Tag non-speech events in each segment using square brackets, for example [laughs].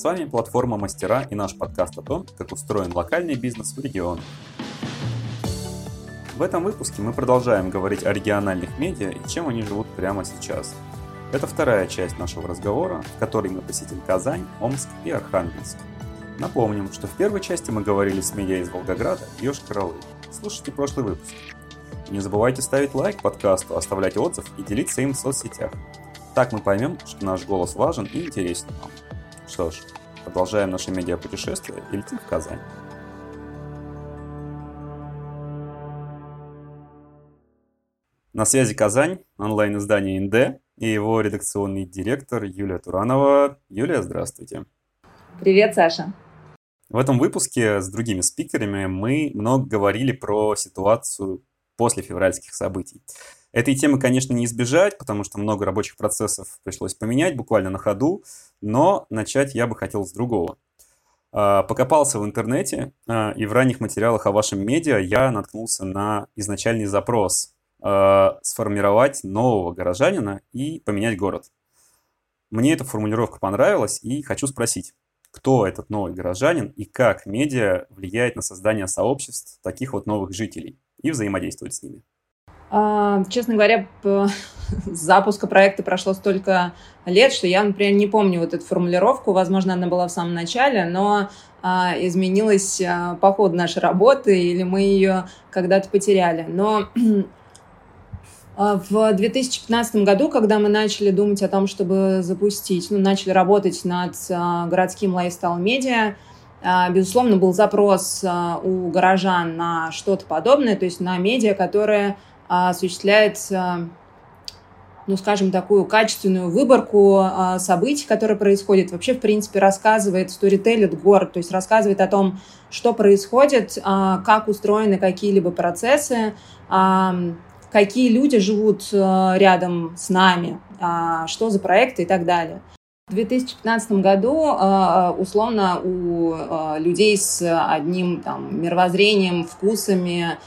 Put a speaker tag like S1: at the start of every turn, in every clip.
S1: С вами платформа Мастера и наш подкаст о том, как устроен локальный бизнес в регионе. В этом выпуске мы продолжаем говорить о региональных медиа и чем они живут прямо сейчас. Это вторая часть нашего разговора, в которой мы посетим Казань, Омск и Архангельск. Напомним, что в первой части мы говорили с медиа из Волгограда и Йошкар-Олы. Слушайте прошлый выпуск. Не забывайте ставить лайк подкасту, оставлять отзыв и делиться им в соцсетях. Так мы поймем, что наш голос важен и интересен вам. Что ж, продолжаем наше медиапутешествие и летим в Казань. На связи Казань, онлайн-издание ИНД и его редакционный директор Юлия Туранова. Юлия, здравствуйте.
S2: Привет, Саша.
S1: В этом выпуске с другими спикерами мы много говорили про ситуацию после февральских событий. Этой темы, конечно, не избежать, потому что много рабочих процессов пришлось поменять буквально на ходу, но начать я бы хотел с другого. А, покопался в интернете, а, и в ранних материалах о вашем медиа я наткнулся на изначальный запрос а, сформировать нового горожанина и поменять город. Мне эта формулировка понравилась, и хочу спросить, кто этот новый горожанин и как медиа влияет на создание сообществ таких вот новых жителей и взаимодействует с ними?
S2: А, честно говоря, [laughs] запуска проекта прошло столько лет, что я, например, не помню вот эту формулировку. Возможно, она была в самом начале, но а, изменилась а, по ходу нашей работы, или мы ее когда-то потеряли. Но [clears throat] в 2015 году, когда мы начали думать о том, чтобы запустить, ну, начали работать над городским лайфстайл-медиа, безусловно, был запрос у горожан на что-то подобное, то есть на медиа, которые осуществляет, ну, скажем, такую качественную выборку а, событий, которые происходят. Вообще, в принципе, рассказывает, сторителит город, то есть рассказывает о том, что происходит, а, как устроены какие-либо процессы, а, какие люди живут рядом с нами, что за проекты и так далее. В 2015 году, а, условно, у а, людей с одним там, мировоззрением, вкусами,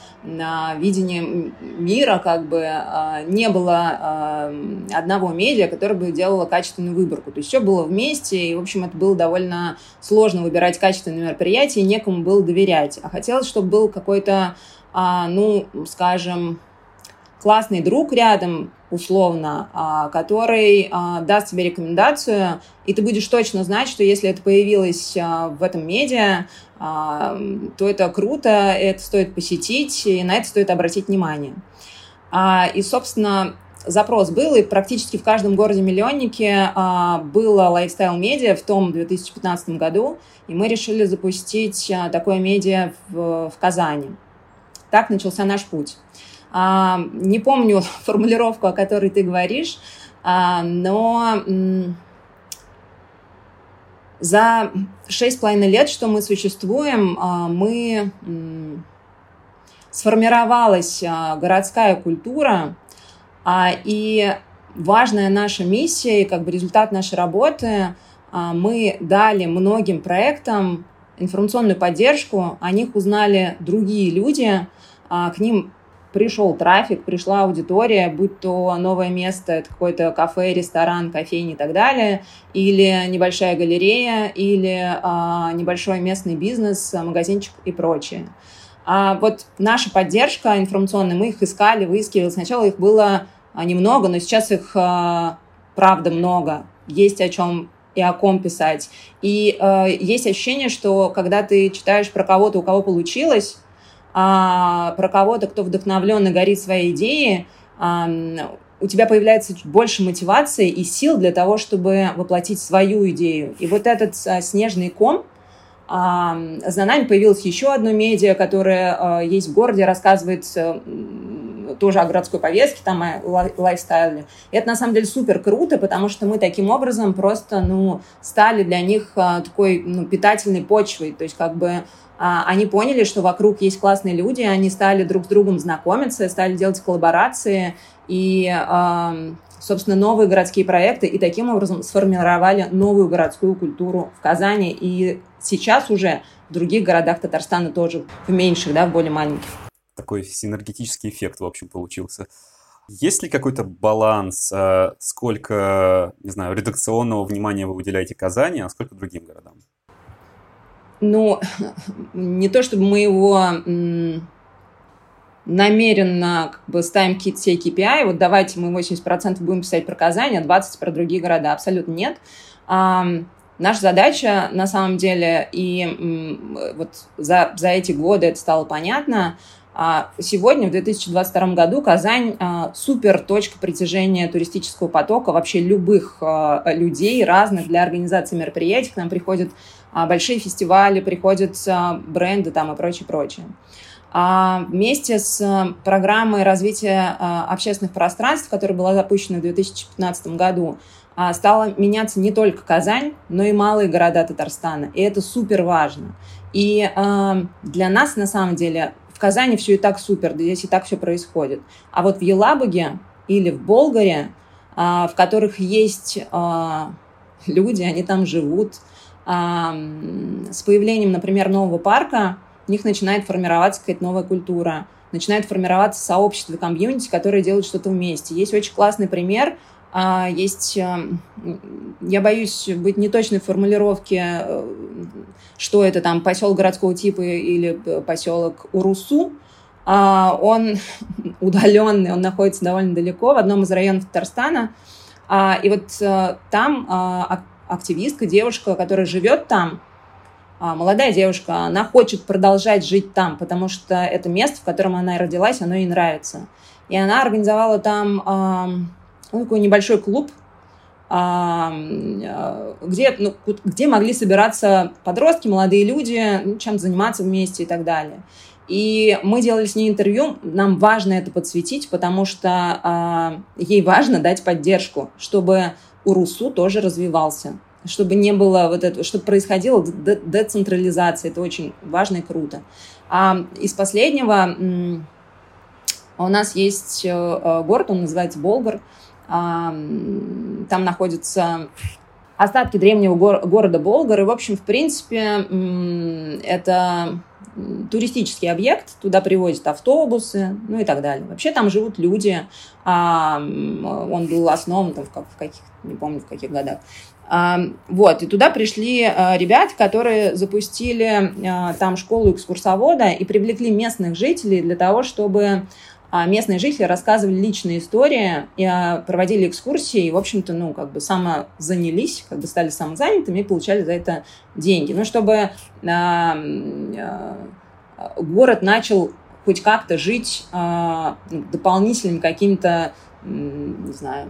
S2: видением мира как бы а, не было одного медиа, которое бы делало качественную выборку. То есть все было вместе, и, в общем, это было довольно сложно выбирать качественные мероприятия, некому было доверять. А хотелось, чтобы был какой-то, ну, скажем, классный друг рядом, условно, а, который а, даст тебе рекомендацию, и ты будешь точно знать, что если это появилось а, в этом медиа, то это круто, это стоит посетить, и на это стоит обратить внимание. И, собственно, запрос был, и практически в каждом городе-миллионнике было лайфстайл-медиа в том 2015 году, и мы решили запустить такое медиа в, в Казани. Так начался наш путь. А, не помню [laughs] формулировку, о которой ты говоришь, а, но за шесть половиной лет, что мы существуем, а, мы сформировалась городская культура, и важная наша миссия и как бы результат нашей работы мы дали многим проектам информационную поддержку, о них узнали другие люди, к ним пришел трафик, пришла аудитория, будь то новое место, это какое-то кафе, ресторан, кофейня и так далее, или небольшая галерея, или а, небольшой местный бизнес, магазинчик и прочее. А вот наша поддержка информационная, мы их искали, выискивали. Сначала их было а, немного, но сейчас их а, правда много. Есть о чем и о ком писать. И э, есть ощущение, что когда ты читаешь про кого-то, у кого получилось, а, про кого-то, кто вдохновлен и горит своей идеей, а, у тебя появляется больше мотивации и сил для того, чтобы воплотить свою идею. И вот этот а, снежный ком, а, за нами появилось еще одно медиа, которое а, есть в городе, рассказывает тоже о городской повестке, там о лайфстайле. И это на самом деле супер круто, потому что мы таким образом просто, ну, стали для них а, такой, ну, питательной почвой. То есть как бы а, они поняли, что вокруг есть классные люди, они стали друг с другом знакомиться, стали делать коллаборации и, собственно, новые городские проекты, и таким образом сформировали новую городскую культуру в Казани. И сейчас уже в других городах Татарстана тоже, в меньших, да, в более маленьких.
S1: Такой синергетический эффект, в общем, получился. Есть ли какой-то баланс, э, сколько, не знаю, редакционного внимания вы уделяете Казани, а сколько другим городам?
S2: Ну, не то чтобы мы его намеренно как бы ставим какие-то все KPI, вот давайте мы 80% будем писать про Казань, а 20% про другие города. Абсолютно нет. А, наша задача, на самом деле, и вот за, за эти годы это стало понятно, сегодня, в 2022 году, Казань а, супер точка притяжения туристического потока вообще любых а, людей, разных для организации мероприятий. К нам приходят а, большие фестивали, приходят а, бренды там и прочее, прочее. А вместе с а, программой развития общественных пространств, которая была запущена в 2015 году, стала меняться не только Казань, но и малые города Татарстана. И это супер важно. И для нас, на самом деле, Казани все и так супер, здесь и так все происходит. А вот в Елабуге или в Болгаре, в которых есть люди, они там живут, с появлением, например, нового парка у них начинает формироваться какая-то новая культура, начинает формироваться сообщество, комьюнити, которые делают что-то вместе. Есть очень классный пример, а, есть, я боюсь быть неточной в формулировке, э, что это там поселок городского типа или поселок Урусу, а, он [laughs] удаленный, он находится довольно далеко, в одном из районов Татарстана. А, и вот э, там активистка, девушка, которая живет там, а, молодая девушка, она хочет продолжать жить там, потому что это место, в котором она родилась, оно ей нравится. И она организовала там ну, такой небольшой клуб, где, ну, где могли собираться подростки, молодые люди, ну, чем заниматься вместе и так далее. И мы делали с ней интервью, нам важно это подсветить, потому что э, ей важно дать поддержку, чтобы УРУСУ тоже развивался, чтобы не было вот этого, чтобы происходила децентрализация. Это очень важно и круто. А из последнего у нас есть э, э, город, он называется Болгар. Там находятся остатки древнего города Болгар. И, в общем, в принципе, это туристический объект, туда привозят автобусы, ну и так далее. Вообще там живут люди. А, он был основан там, в, как, в каких, не помню в каких годах. А, вот, и туда пришли а, ребята, которые запустили а, там школу экскурсовода и привлекли местных жителей для того, чтобы местные жители рассказывали личные истории, и а, проводили экскурсии, и, в общем-то, ну, как бы самозанялись, как бы стали самозанятыми и получали за это деньги. Ну, чтобы а, город начал хоть как-то жить ну, дополнительными какими-то, не знаю,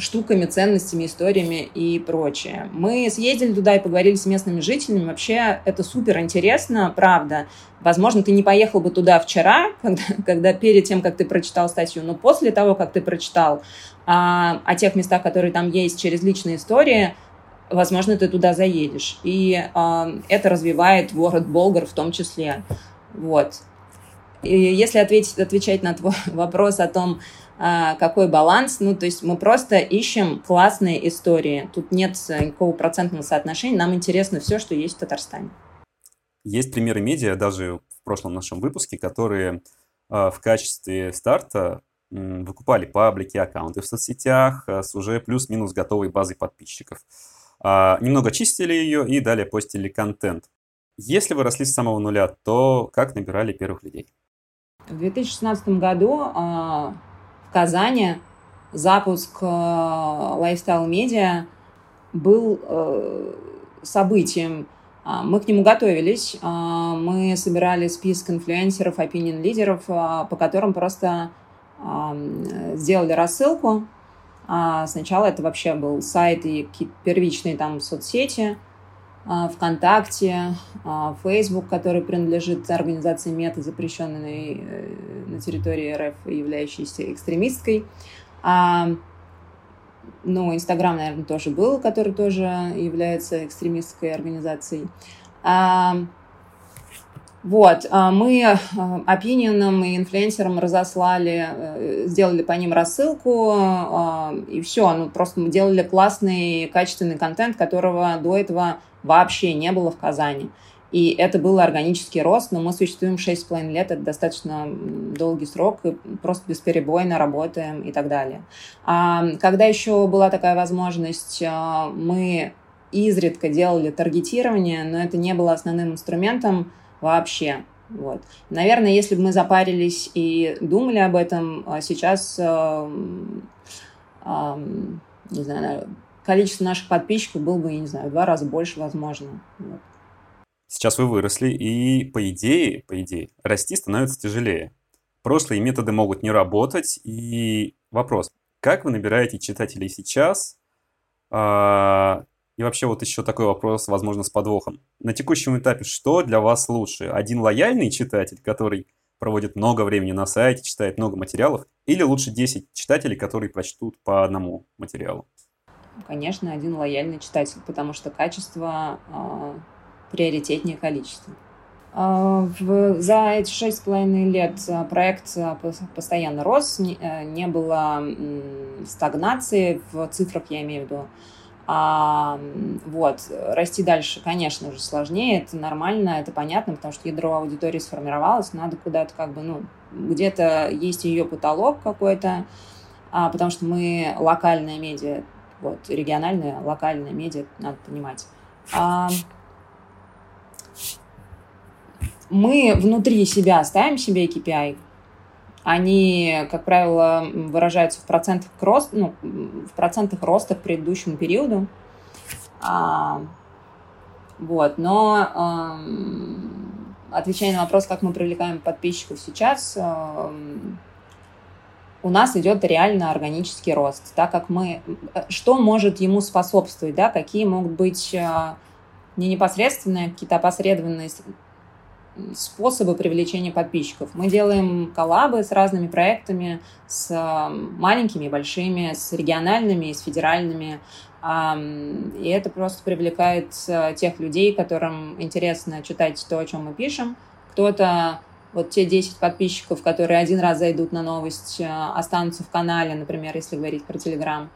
S2: штуками, ценностями, историями и прочее. Мы съездили туда и поговорили с местными жителями. Вообще это супер интересно, правда. Возможно, ты не поехал бы туда вчера, [laughs] когда, когда перед тем, как ты прочитал статью, но после того, как ты прочитал а, о тех местах, которые там есть через личные истории, возможно, ты туда заедешь. И а, это развивает город Болгар в том числе. Вот. И если ответить, отвечать на твой [laughs] вопрос о том, какой баланс. Ну, то есть мы просто ищем классные истории. Тут нет никакого процентного соотношения. Нам интересно все, что есть в Татарстане.
S1: Есть примеры медиа, даже в прошлом нашем выпуске, которые а, в качестве старта выкупали паблики, аккаунты в соцсетях а, с уже плюс-минус готовой базой подписчиков. Немного чистили ее и далее постили контент. Если вы росли с самого нуля, то как набирали первых людей?
S2: В 2016 году в Казани запуск э, Lifestyle Media был э, событием. А, мы к нему готовились. А, мы собирали список инфлюенсеров, opinion лидеров, а, по которым просто сделали рассылку. Сначала это вообще был сайт и какие-то первичные там соцсети, ВКонтакте, Facebook, который принадлежит организации МЕТА, запрещенной э, на территории РФ, являющейся экстремистской. Ну, Инстаграм, наверное, тоже был, который тоже является экстремистской организацией. Вот, а мы а, опинионам и инфлюенсерам разослали, э, сделали по ним рассылку, а, и все, ну просто мы делали классный, качественный контент, которого до этого вообще не было в Казани. И это был органический рост, но мы существуем 6,5 лет, это достаточно долгий срок, и просто бесперебойно работаем и так далее. А когда еще была такая возможность, мы изредка делали таргетирование, но это не было основным инструментом вообще. Вот. Наверное, если бы мы запарились и думали об этом, а сейчас, э, э, не знаю, количество наших подписчиков было бы, я не знаю, в два раза больше, возможно. Вот.
S1: Сейчас вы выросли, и по идее, по идее, расти становится тяжелее. Прошлые методы могут не работать, и вопрос, как вы набираете читателей сейчас? А, и вообще вот еще такой вопрос, возможно, с подвохом. На текущем этапе что для вас лучше? Один лояльный читатель, который проводит много времени на сайте, читает много материалов, или лучше 10 читателей, которые прочтут по одному материалу?
S2: Конечно, один лояльный читатель, потому что качество э, приоритетнее количества. А, за эти шесть с половиной лет а, проект постоянно рос, не, э, не было стагнации в цифрах, я имею в виду. А, вот, расти дальше, конечно же, сложнее, это нормально, это понятно, потому что ядро аудитории сформировалось, надо куда-то как бы, ну, где-то есть ее потолок какой-то, а, потому что мы локальная медиа, вот, региональная, локальная медиа, надо понимать. А, мы внутри себя ставим себе KPI, они, как правило, выражаются в процентах, рост, ну, в процентах роста к предыдущему периоду. А, вот, но а, отвечая на вопрос, как мы привлекаем подписчиков сейчас, а, у нас идет реально органический рост, так как мы, что может ему способствовать, да, какие могут быть а, не непосредственные, а какие-то опосредованные способы привлечения подписчиков. Мы делаем коллабы с разными проектами, с маленькими, большими, с региональными и с федеральными. И это просто привлекает э, тех людей, которым интересно читать то, о чем мы пишем. Кто-то вот те 10 подписчиков, которые один раз зайдут на новость, э, останутся в канале, например, если говорить про Телеграм,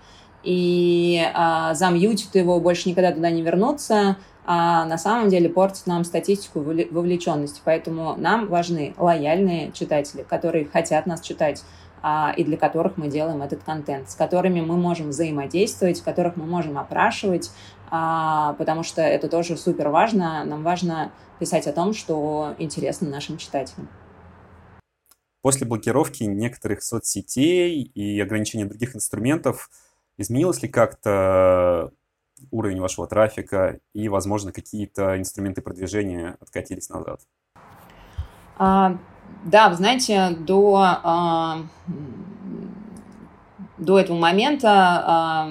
S2: и замьютят его, больше никогда туда не вернутся, а на самом деле портит нам статистику вовлеченности. Поэтому нам важны лояльные читатели, которые хотят нас читать а, и для которых мы делаем этот контент, с которыми мы можем взаимодействовать, которых мы можем опрашивать, а, потому что это тоже супер важно. Нам важно писать о том, что интересно нашим читателям.
S1: После блокировки некоторых соцсетей и ограничения других инструментов изменилось ли как-то уровень вашего трафика и, возможно, какие-то инструменты продвижения откатились назад?
S2: А, да, вы знаете, до, а, до этого момента а,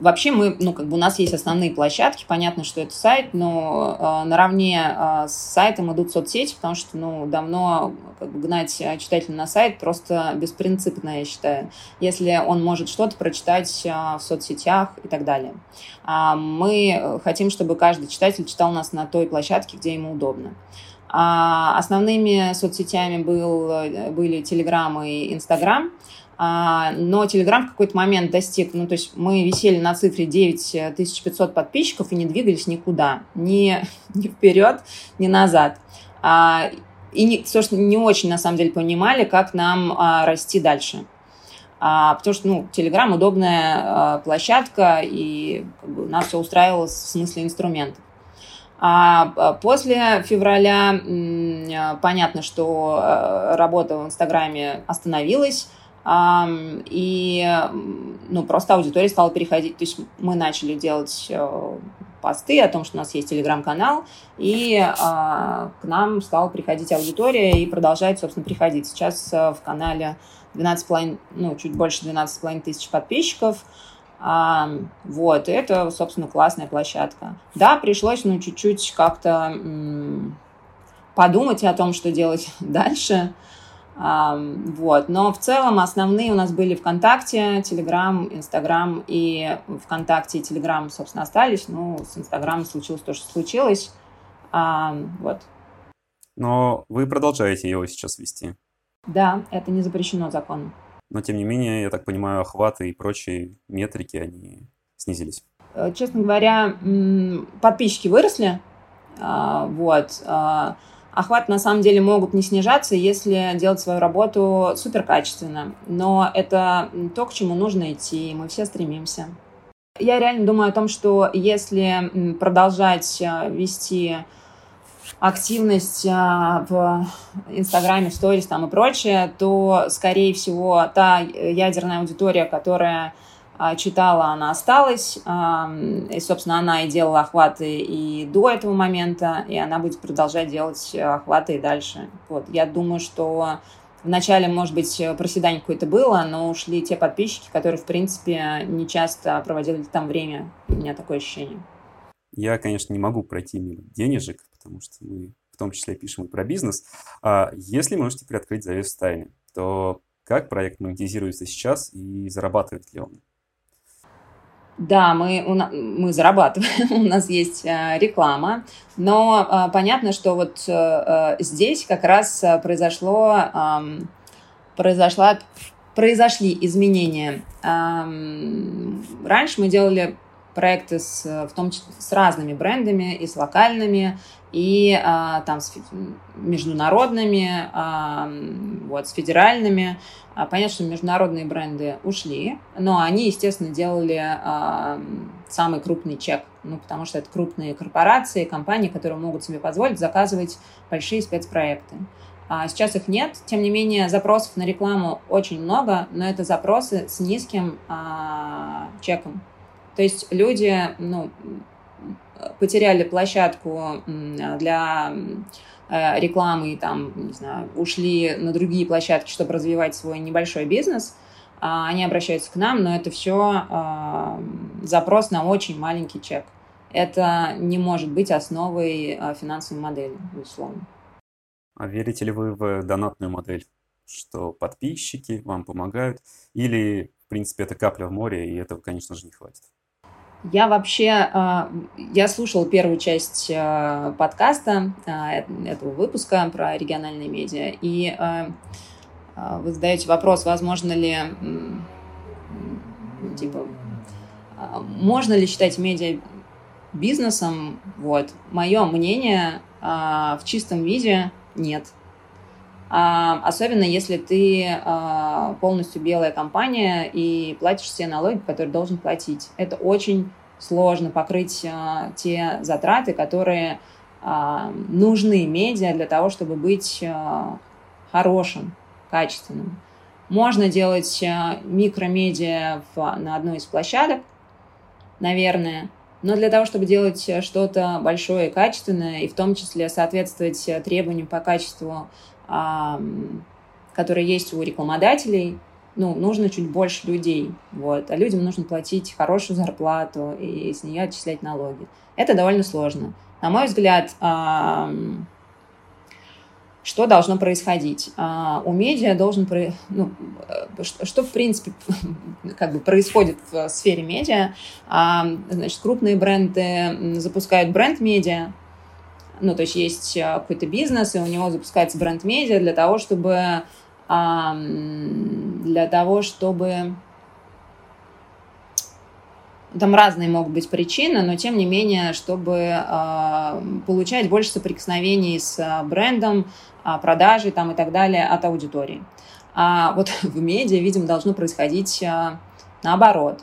S2: Вообще мы, ну, как бы у нас есть основные площадки, понятно, что это сайт, но э, наравне э, с сайтом идут соцсети, потому что, ну, давно как бы гнать читателя на сайт просто беспринципно, я считаю, если он может что-то прочитать э, в соцсетях и так далее. А мы хотим, чтобы каждый читатель читал нас на той площадке, где ему удобно. А основными соцсетями был, были Telegram и Instagram. А, но Telegram в какой-то момент достиг, ну, то есть мы висели на цифре 9500 подписчиков и не двигались никуда, ни, [laughs] ни вперед, ни назад. А, и, не, собственно, не очень, на самом деле, понимали, как нам а, расти дальше. потому что, ну, Telegram удобная площадка, и как бы, нас все устраивало в смысле инструментов. А после февраля понятно, что работа в Инстаграме остановилась, и ну, просто аудитория стала переходить. То есть мы начали делать э, посты о том, что у нас есть телеграм-канал, и а, к нам стала приходить аудитория и продолжает, собственно, приходить. Сейчас э, в канале 12,5, ну, чуть больше 12,5 тысяч подписчиков. А, вот, это, собственно, классная площадка. Да, пришлось, ну, чуть-чуть как-то м- подумать о том, что делать [laughs] дальше. Вот. Но в целом основные у нас были ВКонтакте, Телеграм, Инстаграм и ВКонтакте и Телеграм, собственно, остались. Ну, с Инстаграмом случилось то, что случилось. Вот.
S1: Но вы продолжаете его сейчас вести?
S2: Да, это не запрещено законом.
S1: Но, тем не менее, я так понимаю, охваты и прочие метрики, они снизились.
S2: Э, честно говоря, подписчики выросли, Вот. Охват на самом деле могут не снижаться, если делать свою работу супер качественно. Но это то, к чему нужно идти, и мы все стремимся. Я реально думаю о том, что если продолжать вести активность в Инстаграме, в сторис там и прочее, то, скорее всего, та ядерная аудитория, которая читала, она осталась, и, собственно, она и делала охваты и до этого момента, и она будет продолжать делать охваты и дальше. Вот. Я думаю, что вначале, может быть, проседание какое-то было, но ушли те подписчики, которые, в принципе, не часто проводили там время. У меня такое ощущение.
S1: Я, конечно, не могу пройти мимо денежек, потому что мы в том числе пишем и про бизнес. А если можете приоткрыть завес тайны, то как проект монетизируется сейчас и зарабатывает ли он?
S2: Да, мы, мы зарабатываем, [laughs] у нас есть э, реклама, но э, понятно, что вот э, здесь как раз произошло, произошла, произошли изменения. Раньше мы делали проекты с, в том числе с разными брендами, и с локальными, и а, там с международными, вот, с федеральными. А, понятно, что международные бренды ушли, но они, естественно, делали а, самый крупный чек, ну, потому что это крупные корпорации, компании, которые могут себе позволить заказывать большие спецпроекты. А сейчас их нет, тем не менее запросов на рекламу очень много, но это запросы с низким а, чеком. То есть люди, ну, потеряли площадку для э, рекламы и там, не знаю, ушли на другие площадки, чтобы развивать свой небольшой бизнес, а, они обращаются к нам, но это все а, запрос на очень маленький чек. Это не может быть основой а, финансовой модели, безусловно.
S1: А верите ли вы в донатную модель? Что подписчики вам помогают? Или, в принципе, это капля в море, и этого, конечно же, не хватит?
S2: Я вообще, а, я слушала первую часть а, подкаста а, этого выпуска про региональные медиа, и вы задаете вопрос, возможно ли, типа, можно ли считать медиа бизнесом? Вот. Мое мнение в чистом виде нет. А, особенно если ты а, полностью белая компания и платишь все налоги, которые должен платить. Это очень сложно покрыть а, те затраты, которые нужны медиа для того, чтобы быть хорошим, качественным. Можно делать микромедиа на одной из площадок, наверное, но для того, чтобы делать что-то большое и качественное, и в том числе соответствовать требованиям по качеству которые есть у рекламодателей, ну, нужно чуть больше людей, вот, а людям нужно платить хорошую зарплату и с нее отчислять налоги. Это довольно сложно. На мой взгляд, что должно происходить? А, у медиа должен, ну, э, что, в принципе [laughs] как бы происходит в сфере медиа? Значит, крупные бренды запускают бренд-медиа, ну, то есть есть э, какой-то бизнес, и у него запускается бренд-медиа для того, чтобы для того, чтобы там разные могут быть причины, но тем не менее, чтобы э, получать больше соприкосновений с э, брендом, э, продажей там, и так далее от аудитории. А вот [laughs] в медиа, видимо, должно происходить э, наоборот.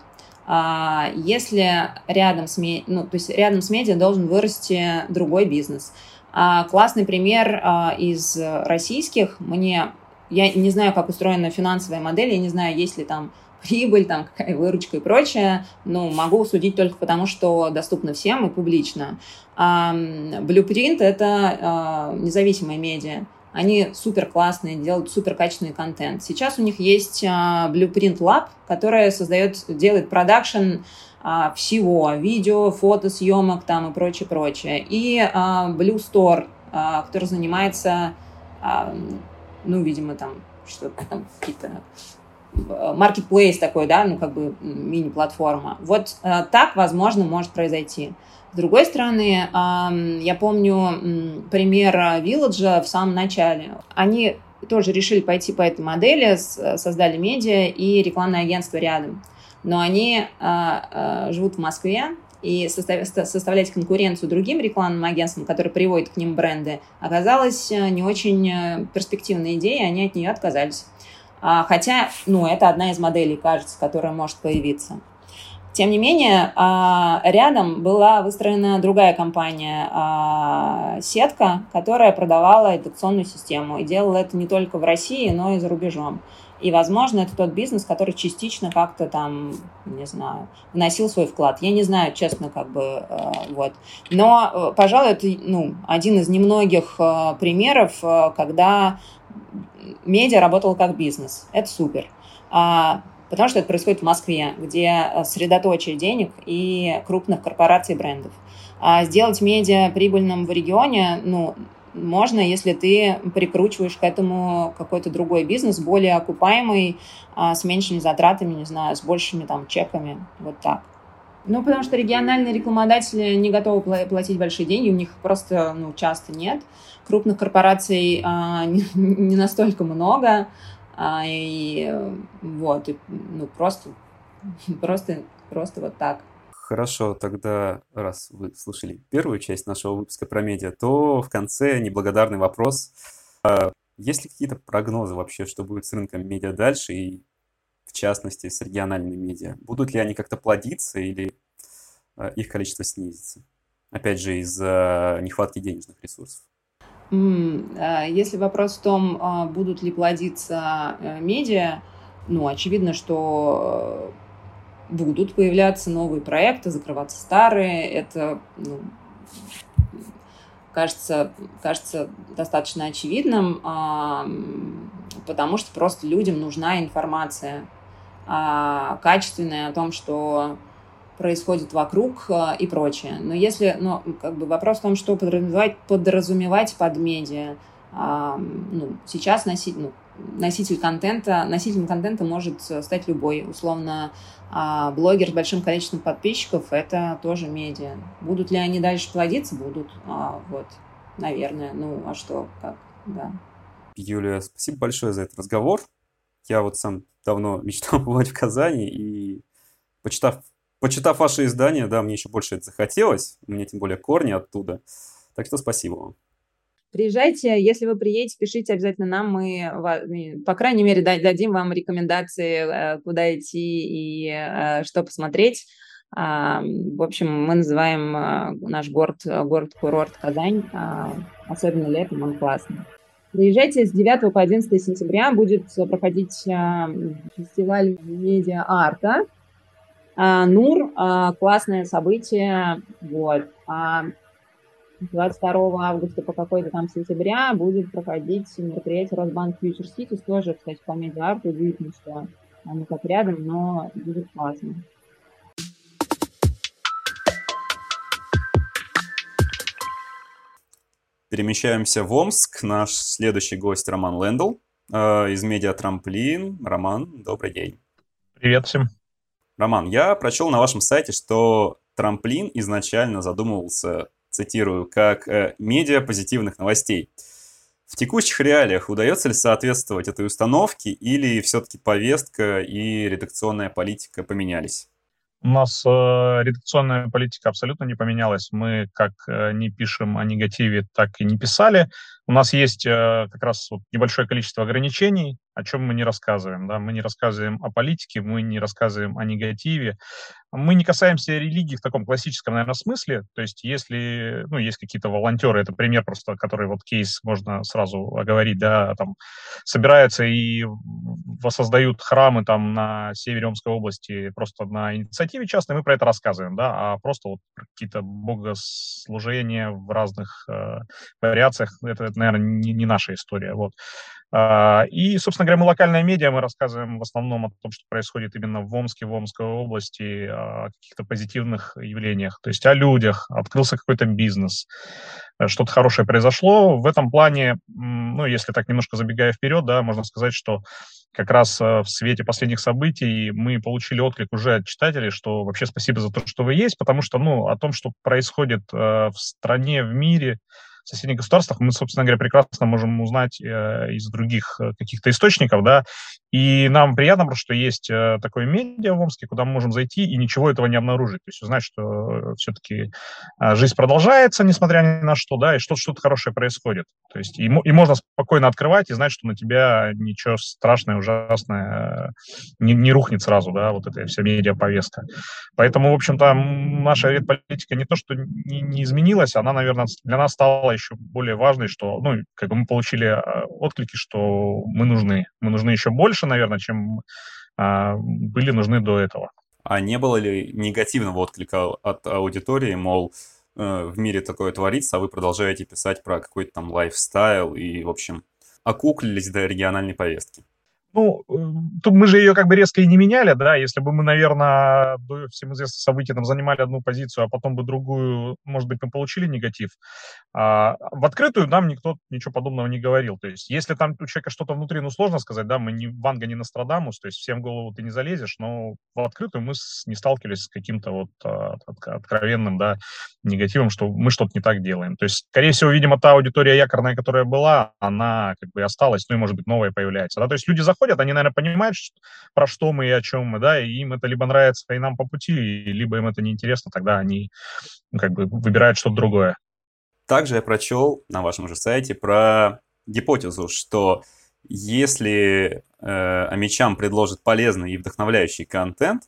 S2: А, если рядом с, ну, то есть рядом с медиа должен вырасти другой бизнес. А, классный пример а, из российских. Мне, я не знаю, как устроена финансовая модель, я не знаю, есть ли там [laughs] прибыль, там какая выручка и прочее, но могу судить только потому, что доступно всем и публично. Blueprint — это независимая медиа. Они супер классные, делают супер качественный контент. Сейчас у них есть а, Blueprint Lab, которая создает, делает продакшн а, всего, видео, фото, съемок там и прочее, прочее. И а, Blue Store, который занимается, ну, видимо, там что-то там какие-то marketplace такой, да, ну, как бы мини-платформа. Вот так, возможно, может произойти. С другой стороны, я помню пример Village в самом начале. Они тоже решили пойти по этой модели, создали медиа и рекламное агентство рядом. Но они а, а, живут в Москве, и составлять конкуренцию другим рекламным агентствам, которые приводят к ним бренды, оказалась не очень перспективной идеей, они от нее отказались. А, хотя, ну, это одна из моделей, кажется, которая может появиться. Тем не менее, а, рядом была выстроена другая компания, а, сетка, которая продавала редакционную систему и делала это не только в России, но и за рубежом. И, возможно, это тот бизнес, который частично как-то там, не знаю, вносил свой вклад. Я не знаю, честно, как бы, э, вот. Но, э, пожалуй, это, ну, один из немногих примеров, когда медиа работала как бизнес. Это супер. А, потому что это происходит в Москве, где средоточие денег и крупных корпораций брендов. А сделать медиа прибыльным в регионе, ну, можно, если ты прикручиваешь к этому какой-то другой бизнес, более окупаемый, а, с меньшими затратами, не знаю, с большими там чеками, вот так. Ну, потому что региональные рекламодатели не готовы платить большие деньги, у них просто, ну, часто нет. Крупных корпораций а, [laughs] не, не настолько много, а, и вот, и, ну, просто, [laughs] просто, просто вот так.
S1: Хорошо, тогда раз вы слушали первую часть нашего выпуска про медиа, то в конце неблагодарный вопрос. А есть ли какие-то прогнозы вообще, что будет с рынком медиа дальше и в частности с региональными медиа? Будут ли они как-то плодиться или а, их количество снизится? Опять же, из-за нехватки денежных ресурсов.
S2: Если вопрос в том, будут ли плодиться э, медиа, ну, очевидно, что будут появляться новые проекты, закрываться старые. Это, ну, кажется, кажется достаточно очевидным, потому что просто людям нужна информация а, качественная о том, что происходит вокруг а, и прочее. Но если, ну, как бы вопрос в том, что подразумевать, подразумевать под медиа. Ну, сейчас носить, ну, носитель контента, носителем контента может стать любой. Условно, а блогер с большим количеством подписчиков – это тоже медиа. Будут ли они дальше плодиться? Будут. А, вот, наверное. Ну, а что, как, да.
S1: Юлия, спасибо большое за этот разговор. Я вот сам давно [laughs] мечтал побывать в Казани, и почитав, почитав ваше издание, да, мне еще больше это захотелось. У меня тем более корни оттуда. Так что спасибо вам.
S2: Приезжайте, если вы приедете, пишите обязательно нам, мы, по крайней мере, дадим вам рекомендации, э, куда идти и э, что посмотреть. А, в общем, мы называем э, наш город город-курорт Казань, а, особенно летом, он классный. Приезжайте с 9 по 11 сентября будет проходить фестиваль медиа-арта. А, НУР, классное событие, вот. 22 августа по какой-то там сентября будет проходить мероприятие Росбанк Future Cities. Тоже, кстати, по медиа-арту удивительно, что они так рядом, но будет классно.
S1: Перемещаемся в Омск. Наш следующий гость Роман Лендл э, из медиа Трамплин. Роман, добрый день.
S3: Привет всем.
S1: Роман, я прочел на вашем сайте, что Трамплин изначально задумывался цитирую, как э, медиа позитивных новостей. В текущих реалиях удается ли соответствовать этой установке или все-таки повестка и редакционная политика поменялись?
S3: У нас э, редакционная политика абсолютно не поменялась. Мы как э, не пишем о негативе, так и не писали. У нас есть э, как раз вот небольшое количество ограничений, о чем мы не рассказываем. Да? Мы не рассказываем о политике, мы не рассказываем о негативе. Мы не касаемся религии в таком классическом, наверное, смысле. То есть если, ну, есть какие-то волонтеры, это пример просто, который вот кейс можно сразу оговорить, да, там собираются и воссоздают храмы там на севере Омской области просто на инициативе частной, мы про это рассказываем, да, а просто вот какие-то богослужения в разных э, вариациях, это, это наверное, не, не наша история, вот. А, и, собственно говоря, мы локальная медиа, мы рассказываем в основном о том, что происходит именно в Омске, в Омской области, о каких-то позитивных явлениях, то есть о людях, открылся какой-то бизнес, э, что-то хорошее произошло. В этом плане, ну, если так немножко забегая вперед, да, можно сказать, что как раз э, в свете последних событий мы получили отклик уже от читателей, что вообще спасибо за то, что вы есть, потому что, ну, о том, что происходит э, в стране, в мире, соседних государствах, мы, собственно говоря, прекрасно можем узнать э, из других э, каких-то источников, да, И нам приятно, просто, что есть э, такое медиа в Омске, куда мы можем зайти и ничего этого не обнаружить. То есть узнать, что все-таки жизнь продолжается, несмотря ни на что, да, и что-то что хорошее происходит. То есть и, и можно спокойно открывать и знать, что на тебя ничего страшное, ужасное не, не рухнет сразу, да, вот эта вся медиа-повестка. Поэтому, в общем-то, наша политика не то, что не, не изменилась, она, наверное, для нас стала еще более важной, что, ну, как бы мы получили э, отклики, что мы нужны. Мы нужны еще больше, наверное, чем а, были нужны до этого.
S1: А не было ли негативного отклика от аудитории, мол, э, в мире такое творится, а вы продолжаете писать про какой-то там лайфстайл и, в общем, окуклились до региональной повестки?
S3: Ну, э, тут мы же ее как бы резко и не меняли, да, если бы мы, наверное, до всем известных событий там занимали одну позицию, а потом бы другую, может быть, мы получили негатив. А в открытую нам никто ничего подобного не говорил. То есть, если там у человека что-то внутри, ну, сложно сказать, да, мы не Ванга, не Нострадамус, то есть всем в голову ты не залезешь, но в открытую мы не сталкивались с каким-то вот а, откровенным, да, негативом, что мы что-то не так делаем. То есть, скорее всего, видимо, та аудитория якорная, которая была, она как бы осталась, ну и, может быть, новая появляется. Да? То есть люди заходят, они, наверное, понимают, про что мы и о чем мы, да, и им это либо нравится и нам по пути, либо им это неинтересно, тогда они ну, как бы выбирают что-то другое.
S1: Также я прочел на вашем же сайте про гипотезу, что если э, амичам предложат полезный и вдохновляющий контент,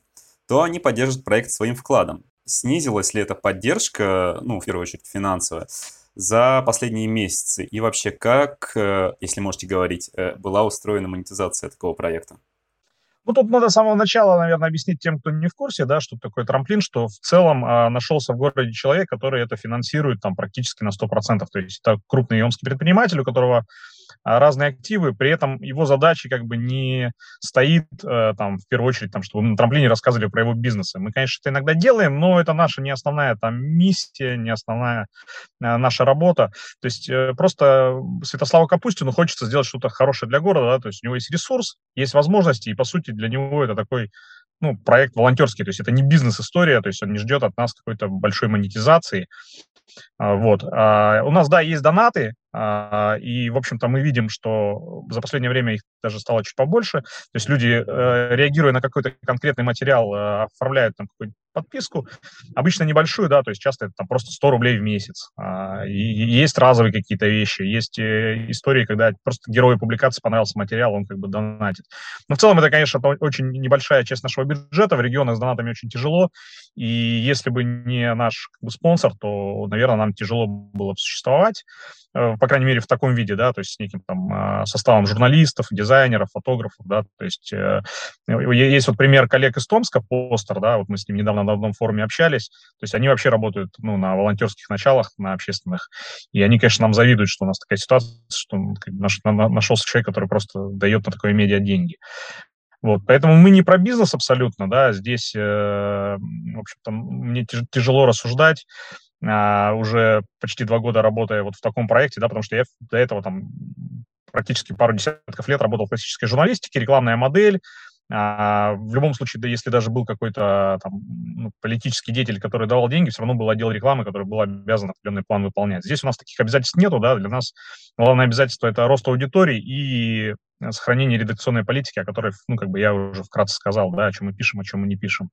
S1: то они поддержат проект своим вкладом. Снизилась ли эта поддержка, ну, в первую очередь финансовая, за последние месяцы? И вообще, как, э, если можете говорить, э, была устроена монетизация такого проекта?
S3: Ну, тут надо с самого начала, наверное, объяснить тем, кто не в курсе, да, что такое трамплин, что в целом а, нашелся в городе человек, который это финансирует там практически на 100%. То есть это крупный омский предприниматель, у которого разные активы, при этом его задача как бы не стоит э, там в первую очередь, там, чтобы на трамплине рассказывали про его бизнесы. Мы, конечно, это иногда делаем, но это наша не основная там миссия, не основная э, наша работа. То есть э, просто Святославу Капустину хочется сделать что-то хорошее для города, да, то есть у него есть ресурс, есть возможности, и по сути для него это такой ну, проект волонтерский, то есть это не бизнес-история, то есть он не ждет от нас какой-то большой монетизации. А, вот. А, у нас, да, есть донаты, а, и, в общем-то, мы видим, что за последнее время их даже стало чуть побольше. То есть люди, э, реагируя на какой-то конкретный материал, э, оформляют там какую-нибудь подписку, обычно небольшую, да, то есть часто это там просто 100 рублей в месяц. И есть разовые какие-то вещи, есть э, истории, когда просто герою публикации понравился материал, он как бы донатит. Но в целом это, конечно, очень небольшая часть нашего бюджета, в регионах с донатами очень тяжело, и если бы не наш как бы, спонсор, то, наверное, нам тяжело было бы существовать. Э, по крайней мере, в таком виде, да, то есть с неким там а, составом журналистов, дизайнеров, фотографов, да, то есть э, есть вот пример коллег из Томска, Постер, да, вот мы с ним недавно на одном форуме общались, то есть они вообще работают, ну, на волонтерских началах, на общественных, и они, конечно, нам завидуют, что у нас такая ситуация, что как, наш, на, нашелся человек, который просто дает на такое медиа деньги. Вот, поэтому мы не про бизнес абсолютно, да, здесь, э, в общем-то, мне тяжело рассуждать, уже почти два года работая вот в таком проекте, да, потому что я до этого там практически пару десятков лет работал в классической журналистике, рекламная модель, а, в любом случае, да, если даже был какой-то там ну, политический деятель, который давал деньги, все равно был отдел рекламы, который был обязан определенный план выполнять. Здесь у нас таких обязательств нету, да, для нас главное обязательство – это рост аудитории и сохранение редакционной политики, о которой, ну, как бы я уже вкратце сказал, да, о чем мы пишем, о чем мы не пишем.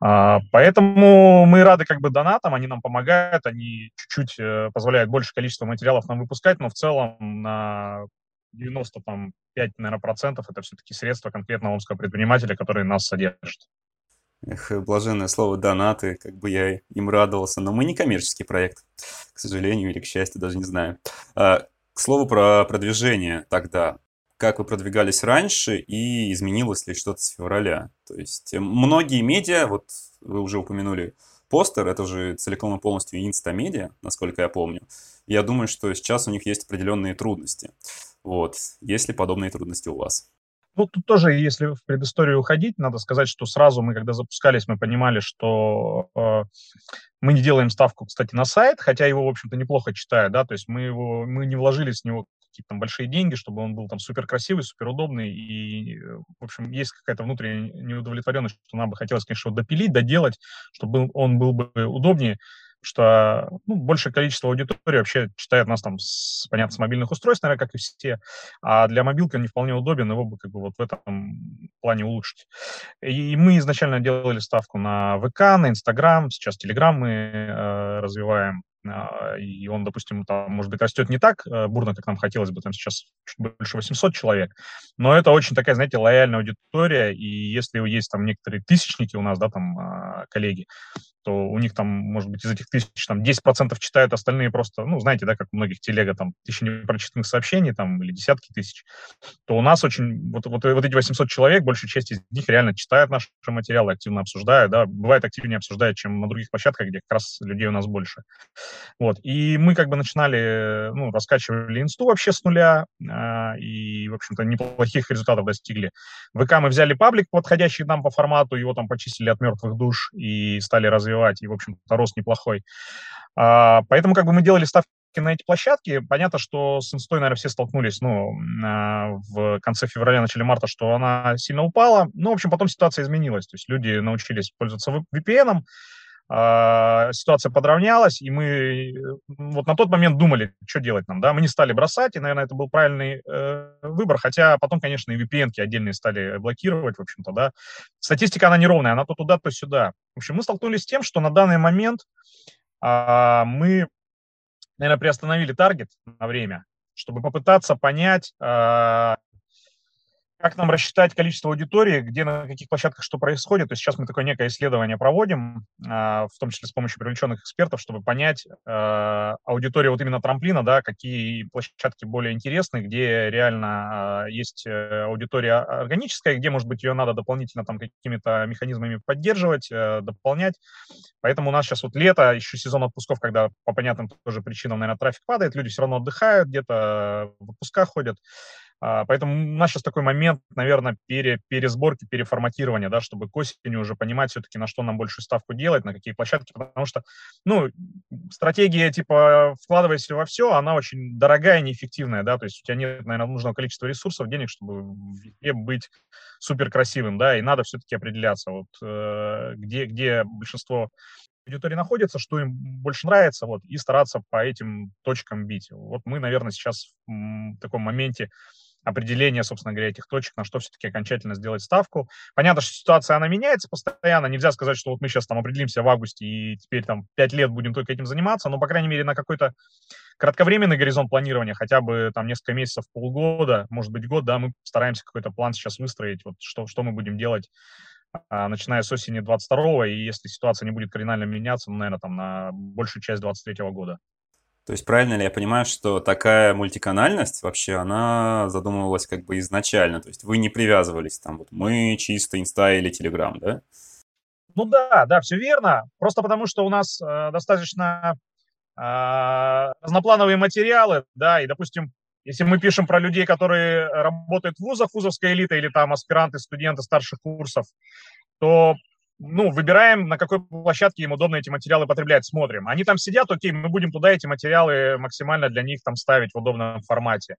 S3: А, поэтому мы рады как бы донатам, они нам помогают, они чуть-чуть э, позволяют больше количества материалов нам выпускать, но в целом на 95, наверное, процентов это все-таки средства конкретного омского предпринимателя, который нас содержит.
S1: Эх, блаженное слово «донаты», как бы я им радовался, но мы не коммерческий проект, к сожалению или к счастью, даже не знаю. А, к слову про продвижение тогда как вы продвигались раньше и изменилось ли что-то с февраля. То есть э, многие медиа, вот вы уже упомянули постер, это же целиком и полностью инстамедиа, насколько я помню. Я думаю, что сейчас у них есть определенные трудности. Вот. Есть ли подобные трудности у вас?
S3: Ну, тут тоже, если в предысторию уходить, надо сказать, что сразу мы, когда запускались, мы понимали, что э, мы не делаем ставку, кстати, на сайт, хотя его, в общем-то, неплохо читают, да, то есть мы его, мы не вложили с него какие-то там большие деньги, чтобы он был там супер красивый, супер удобный. И, в общем, есть какая-то внутренняя неудовлетворенность, что нам бы хотелось, конечно, допилить, доделать, чтобы он был бы удобнее. Что ну, большее количество аудитории вообще читает нас там, с, понятно, с мобильных устройств, наверное, как и все, а для мобилки он не вполне удобен, его бы как бы вот в этом плане улучшить. И мы изначально делали ставку на ВК, на Инстаграм, сейчас Телеграм мы э, развиваем, а, и он, допустим, там, может быть, растет не так э, бурно, как нам хотелось бы, там сейчас чуть больше 800 человек, но это очень такая, знаете, лояльная аудитория, и если есть там некоторые тысячники у нас, да, там, а, коллеги, то у них там, может быть, из этих тысяч, там, 10% читают, остальные просто, ну, знаете, да, как у многих телега, там, тысячи непрочитанных сообщений, там, или десятки тысяч, то у нас очень, вот, вот, вот эти 800 человек, большая часть из них реально читают наши материалы, активно обсуждают, да, бывает активнее обсуждают, чем на других площадках, где как раз людей у нас больше. Вот, и мы как бы начинали, ну, раскачивали инсту вообще с нуля, э, и, в общем-то, неплохих результатов достигли. В ВК мы взяли паблик, подходящий нам по формату, его там почистили от мертвых душ и стали развивать развивать, и, в общем-то, рост неплохой. А, поэтому как бы мы делали ставки на эти площадки. Понятно, что с инстой, наверное, все столкнулись, ну, а, в конце февраля, начале марта, что она сильно упала. Ну, в общем, потом ситуация изменилась. То есть люди научились пользоваться VPN, ситуация подравнялась, и мы вот на тот момент думали, что делать нам, да, мы не стали бросать, и, наверное, это был правильный э, выбор, хотя потом, конечно, и VPN отдельные стали блокировать, в общем-то, да. Статистика, она неровная, она то туда, то сюда. В общем, мы столкнулись с тем, что на данный момент э, мы, наверное, приостановили таргет на время, чтобы попытаться понять, э, как нам рассчитать количество аудитории, где на каких площадках что происходит. То есть сейчас мы такое некое исследование проводим, а, в том числе с помощью привлеченных экспертов, чтобы понять а, аудиторию вот именно трамплина, да, какие площадки более интересны, где реально а, есть э, аудитория органическая, где, может быть, ее надо дополнительно там какими-то механизмами поддерживать, э, дополнять. Поэтому у нас сейчас вот лето, еще сезон отпусков, когда по понятным тоже причинам, наверное, трафик падает, люди все равно отдыхают, где-то в отпусках ходят. А, поэтому у нас сейчас такой момент, наверное, пере, пересборки, переформатирования, да, чтобы к осени уже понимать все-таки, на что нам большую ставку делать, на какие площадки, потому что, ну, стратегия, типа, вкладывайся во все, она очень дорогая неэффективная, да, то есть у тебя нет, наверное, нужного количества ресурсов, денег, чтобы везде быть супер красивым, да, и надо все-таки определяться, вот, э, где, где большинство аудитории находится, что им больше нравится, вот, и стараться по этим точкам бить. Вот мы, наверное, сейчас в таком моменте определение, собственно говоря, этих точек, на что все-таки окончательно сделать ставку. Понятно, что ситуация, она меняется постоянно. Нельзя сказать, что вот мы сейчас там определимся в августе и теперь там пять лет будем только этим заниматься, но, по крайней мере, на какой-то кратковременный горизонт планирования, хотя бы там несколько месяцев, полгода, может быть, год, да, мы стараемся какой-то план сейчас выстроить, вот что, что мы будем делать а, начиная с осени 22 и если ситуация не будет кардинально меняться, ну, наверное, там на большую часть 23 года.
S1: То есть правильно ли я понимаю, что такая мультиканальность вообще, она задумывалась как бы изначально? То есть вы не привязывались там, вот мы чисто инста или телеграм, да?
S3: Ну да, да, все верно. Просто потому, что у нас э, достаточно э, разноплановые материалы, да, и, допустим, если мы пишем про людей, которые работают в вузах, вузовская элита или там аспиранты, студенты старших курсов, то ну, выбираем, на какой площадке им удобно эти материалы потреблять, смотрим. Они там сидят, окей, мы будем туда эти материалы максимально для них там ставить в удобном формате.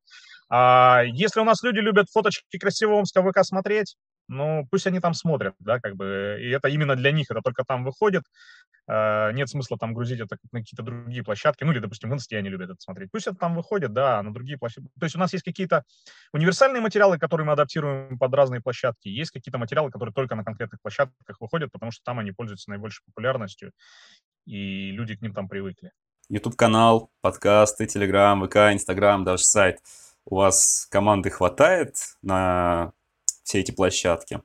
S3: А если у нас люди любят фоточки красивого Омска ВК смотреть, ну, пусть они там смотрят, да, как бы, и это именно для них, это только там выходит, э, нет смысла там грузить это на какие-то другие площадки, ну, или, допустим, в Инсте они любят это смотреть, пусть это там выходит, да, на другие площадки, то есть у нас есть какие-то универсальные материалы, которые мы адаптируем под разные площадки, есть какие-то материалы, которые только на конкретных площадках выходят, потому что там они пользуются наибольшей популярностью, и люди к ним там привыкли.
S1: YouTube-канал, подкасты, Telegram, ВК, Instagram, даже сайт. У вас команды хватает на все эти площадки?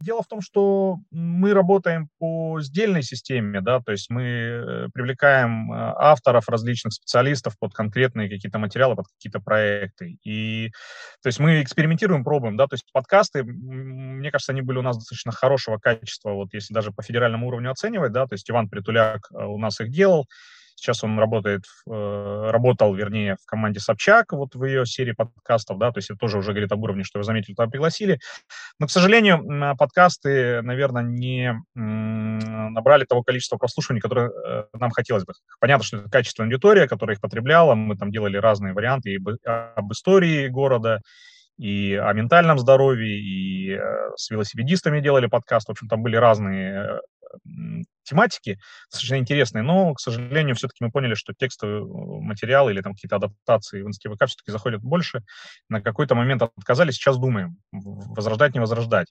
S3: Дело в том, что мы работаем по сдельной системе, да, то есть мы э, привлекаем э, авторов, различных специалистов под конкретные какие-то материалы, под какие-то проекты. И, то есть мы экспериментируем, пробуем, да, то есть подкасты, мне кажется, они были у нас достаточно хорошего качества, вот если даже по федеральному уровню оценивать, да, то есть Иван Притуляк э, у нас их делал, Сейчас он работает, э, работал, вернее, в команде Собчак, вот в ее серии подкастов, да, то есть это тоже уже говорит об уровне, что вы заметили, туда пригласили. Но, к сожалению, подкасты, наверное, не набрали того количества прослушиваний, которое э, нам хотелось бы. Понятно, что это качественная аудитория, которая их потребляла, мы там делали разные варианты и об истории города, и о ментальном здоровье, и э, с велосипедистами делали подкаст. В общем, там были разные тематики, достаточно интересные, но, к сожалению, все-таки мы поняли, что текстовые материалы или там какие-то адаптации в НСКВК все-таки заходят больше. На какой-то момент отказались, сейчас думаем, возрождать, не возрождать.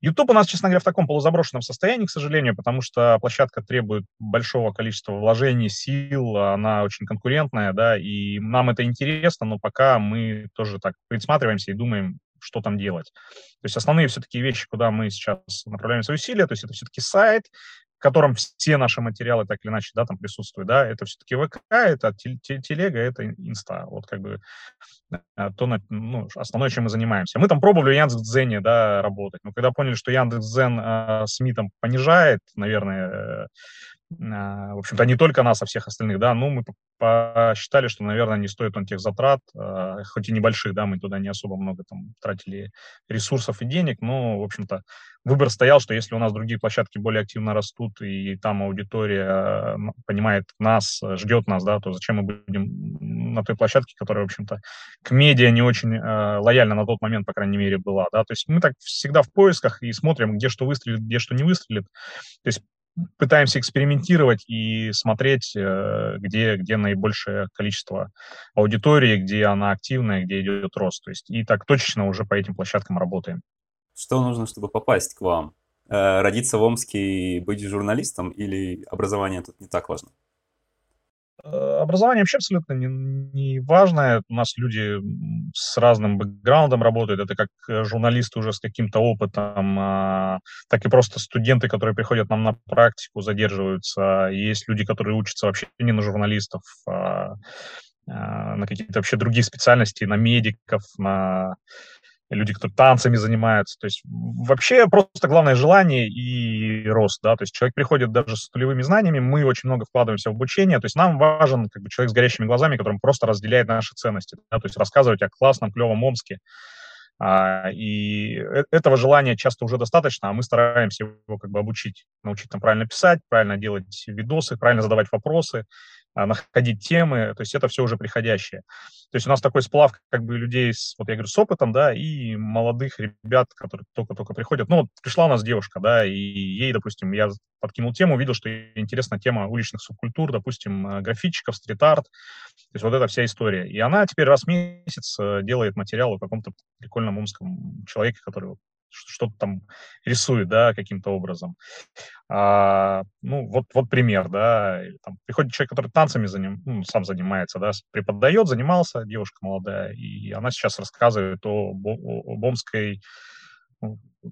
S3: YouTube у нас, честно говоря, в таком полузаброшенном состоянии, к сожалению, потому что площадка требует большого количества вложений, сил, она очень конкурентная, да, и нам это интересно, но пока мы тоже так присматриваемся и думаем, что там делать. То есть основные все-таки вещи, куда мы сейчас направляем свои усилия, то есть это все-таки сайт, в котором все наши материалы так или иначе, да, там присутствуют, да, это все-таки ВК, это телега, это инста, вот как бы э, то, ну, основное, чем мы занимаемся. Мы там пробовали Яндекс.Дзене, да, работать, но когда поняли, что Яндекс.Дзен э, СМИ там понижает, наверное, э, а, в общем-то, не только нас, а всех остальных, да, ну, мы посчитали, что, наверное, не стоит он тех затрат, а, хоть и небольших, да, мы туда не особо много там тратили ресурсов и денег, но, в общем-то, выбор стоял, что если у нас другие площадки более активно растут, и там аудитория понимает нас, ждет нас, да, то зачем мы будем на той площадке, которая, в общем-то, к медиа не очень э, лояльна на тот момент, по крайней мере, была, да, то есть мы так всегда в поисках и смотрим, где что выстрелит, где что не выстрелит, то есть пытаемся экспериментировать и смотреть, э, где, где наибольшее количество аудитории, где она активная, где идет рост. То есть и так точечно уже по этим площадкам работаем.
S1: Что нужно, чтобы попасть к вам? Э, родиться в Омске и быть журналистом или образование тут не так важно?
S3: Э, образование вообще абсолютно не, не важное. У нас люди с разным бэкграундом работают. Это как э, журналисты уже с каким-то опытом, а, так и просто студенты, которые приходят нам на практику, задерживаются. Есть люди, которые учатся вообще не на журналистов, а, а, на какие-то вообще другие специальности, на медиков, на люди, которые танцами занимаются. То есть вообще просто главное желание и рост, да, то есть человек приходит даже с нулевыми знаниями, мы очень много вкладываемся в обучение, то есть нам важен как бы человек с горящими глазами, которым просто разделяет наши ценности, да, то есть рассказывать о классном, клевом Омске, а, и э, этого желания часто уже достаточно, а мы стараемся его как бы обучить, научить там правильно писать, правильно делать видосы, правильно задавать вопросы, находить темы, то есть это все уже приходящее. То есть у нас такой сплав как бы людей, с, вот я говорю, с опытом, да, и молодых ребят, которые только-только приходят. Ну, вот пришла у нас девушка, да, и ей, допустим, я подкинул тему, увидел, что интересна тема уличных субкультур, допустим, э, графитчиков, стрит-арт, то есть вот эта вся история. И она теперь раз в месяц э, делает материал о каком-то прикольном умском человеке, который что-то там рисует, да, каким-то образом. А, ну, вот, вот пример, да, там, приходит человек, который танцами заним, ну, сам занимается, да, преподает, занимался, девушка молодая, и она сейчас рассказывает о, о, об омской ну,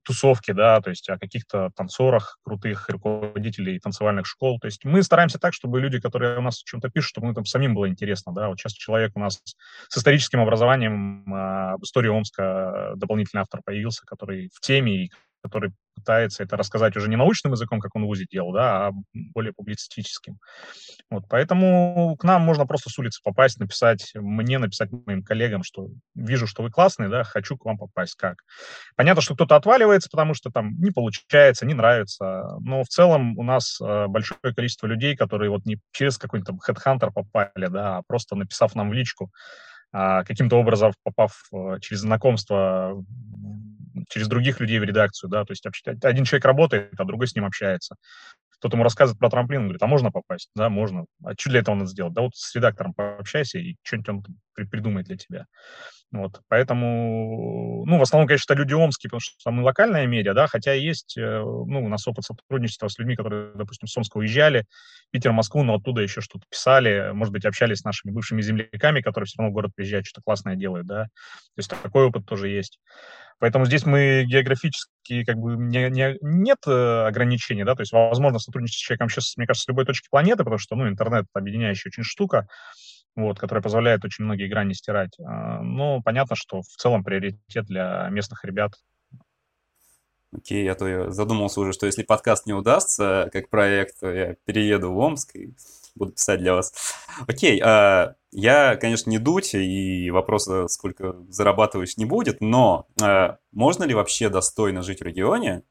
S3: тусовки, да, то есть о каких-то танцорах крутых, руководителей танцевальных школ. То есть мы стараемся так, чтобы люди, которые у нас чем-то пишут, чтобы ну, там самим было интересно, да. Вот сейчас человек у нас с историческим образованием э, об истории Омска дополнительный автор появился, который в теме и который пытается это рассказать уже не научным языком, как он в ВУЗе делал, да, а более публицистическим. Вот, поэтому к нам можно просто с улицы попасть, написать мне, написать моим коллегам, что вижу, что вы классные, да, хочу к вам попасть. Как? Понятно, что кто-то отваливается, потому что там не получается, не нравится, но в целом у нас э, большое количество людей, которые вот не через какой-то headhunter попали, да, а просто написав нам в личку, а, каким-то образом попав э, через знакомство через других людей в редакцию, да, то есть один человек работает, а другой с ним общается. Кто-то ему рассказывает про трамплин, он говорит, а можно попасть? Да, можно. А что для этого надо сделать? Да вот с редактором пообщайся, и что-нибудь он придумает для тебя. Вот, поэтому, ну, в основном, конечно, это люди омские, потому что мы локальная медиа, да, хотя есть, э, ну, у нас опыт сотрудничества с людьми, которые, допустим, с Омска уезжали, Питер, Москву, но оттуда еще что-то писали, может быть, общались с нашими бывшими земляками, которые все равно в город приезжают, что-то классное делают, да, то есть такой опыт тоже есть. Поэтому здесь мы географически как бы не, не, нет э, ограничений, да, то есть возможно сотрудничать с человеком сейчас, мне кажется, с любой точки планеты, потому что, ну, интернет объединяющая очень штука, вот, которая позволяет очень многие грани стирать. А, но понятно, что в целом приоритет для местных ребят.
S1: Окей, а то я задумался уже, что если подкаст не удастся как проект, то я перееду в Омск и буду писать для вас. Окей, а, я, конечно, не дуть, и вопроса, сколько зарабатываешь, не будет, но а, можно ли вообще достойно жить в регионе?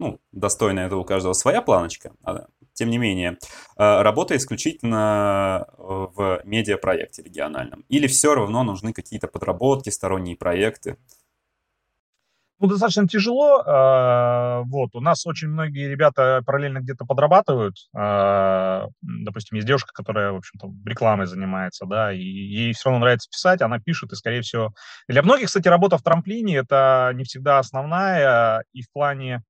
S1: Ну, достойно это у каждого своя планочка, а, тем не менее, работая исключительно в медиапроекте региональном? Или все равно нужны какие-то подработки, сторонние проекты?
S3: Ну, достаточно тяжело. Э, вот, у нас очень многие ребята параллельно где-то подрабатывают. Э, допустим, есть девушка, которая, в общем-то, рекламой занимается, да, и ей все равно нравится писать, она пишет, и, скорее всего... Для многих, кстати, работа в трамплине — это не всегда основная, и в плане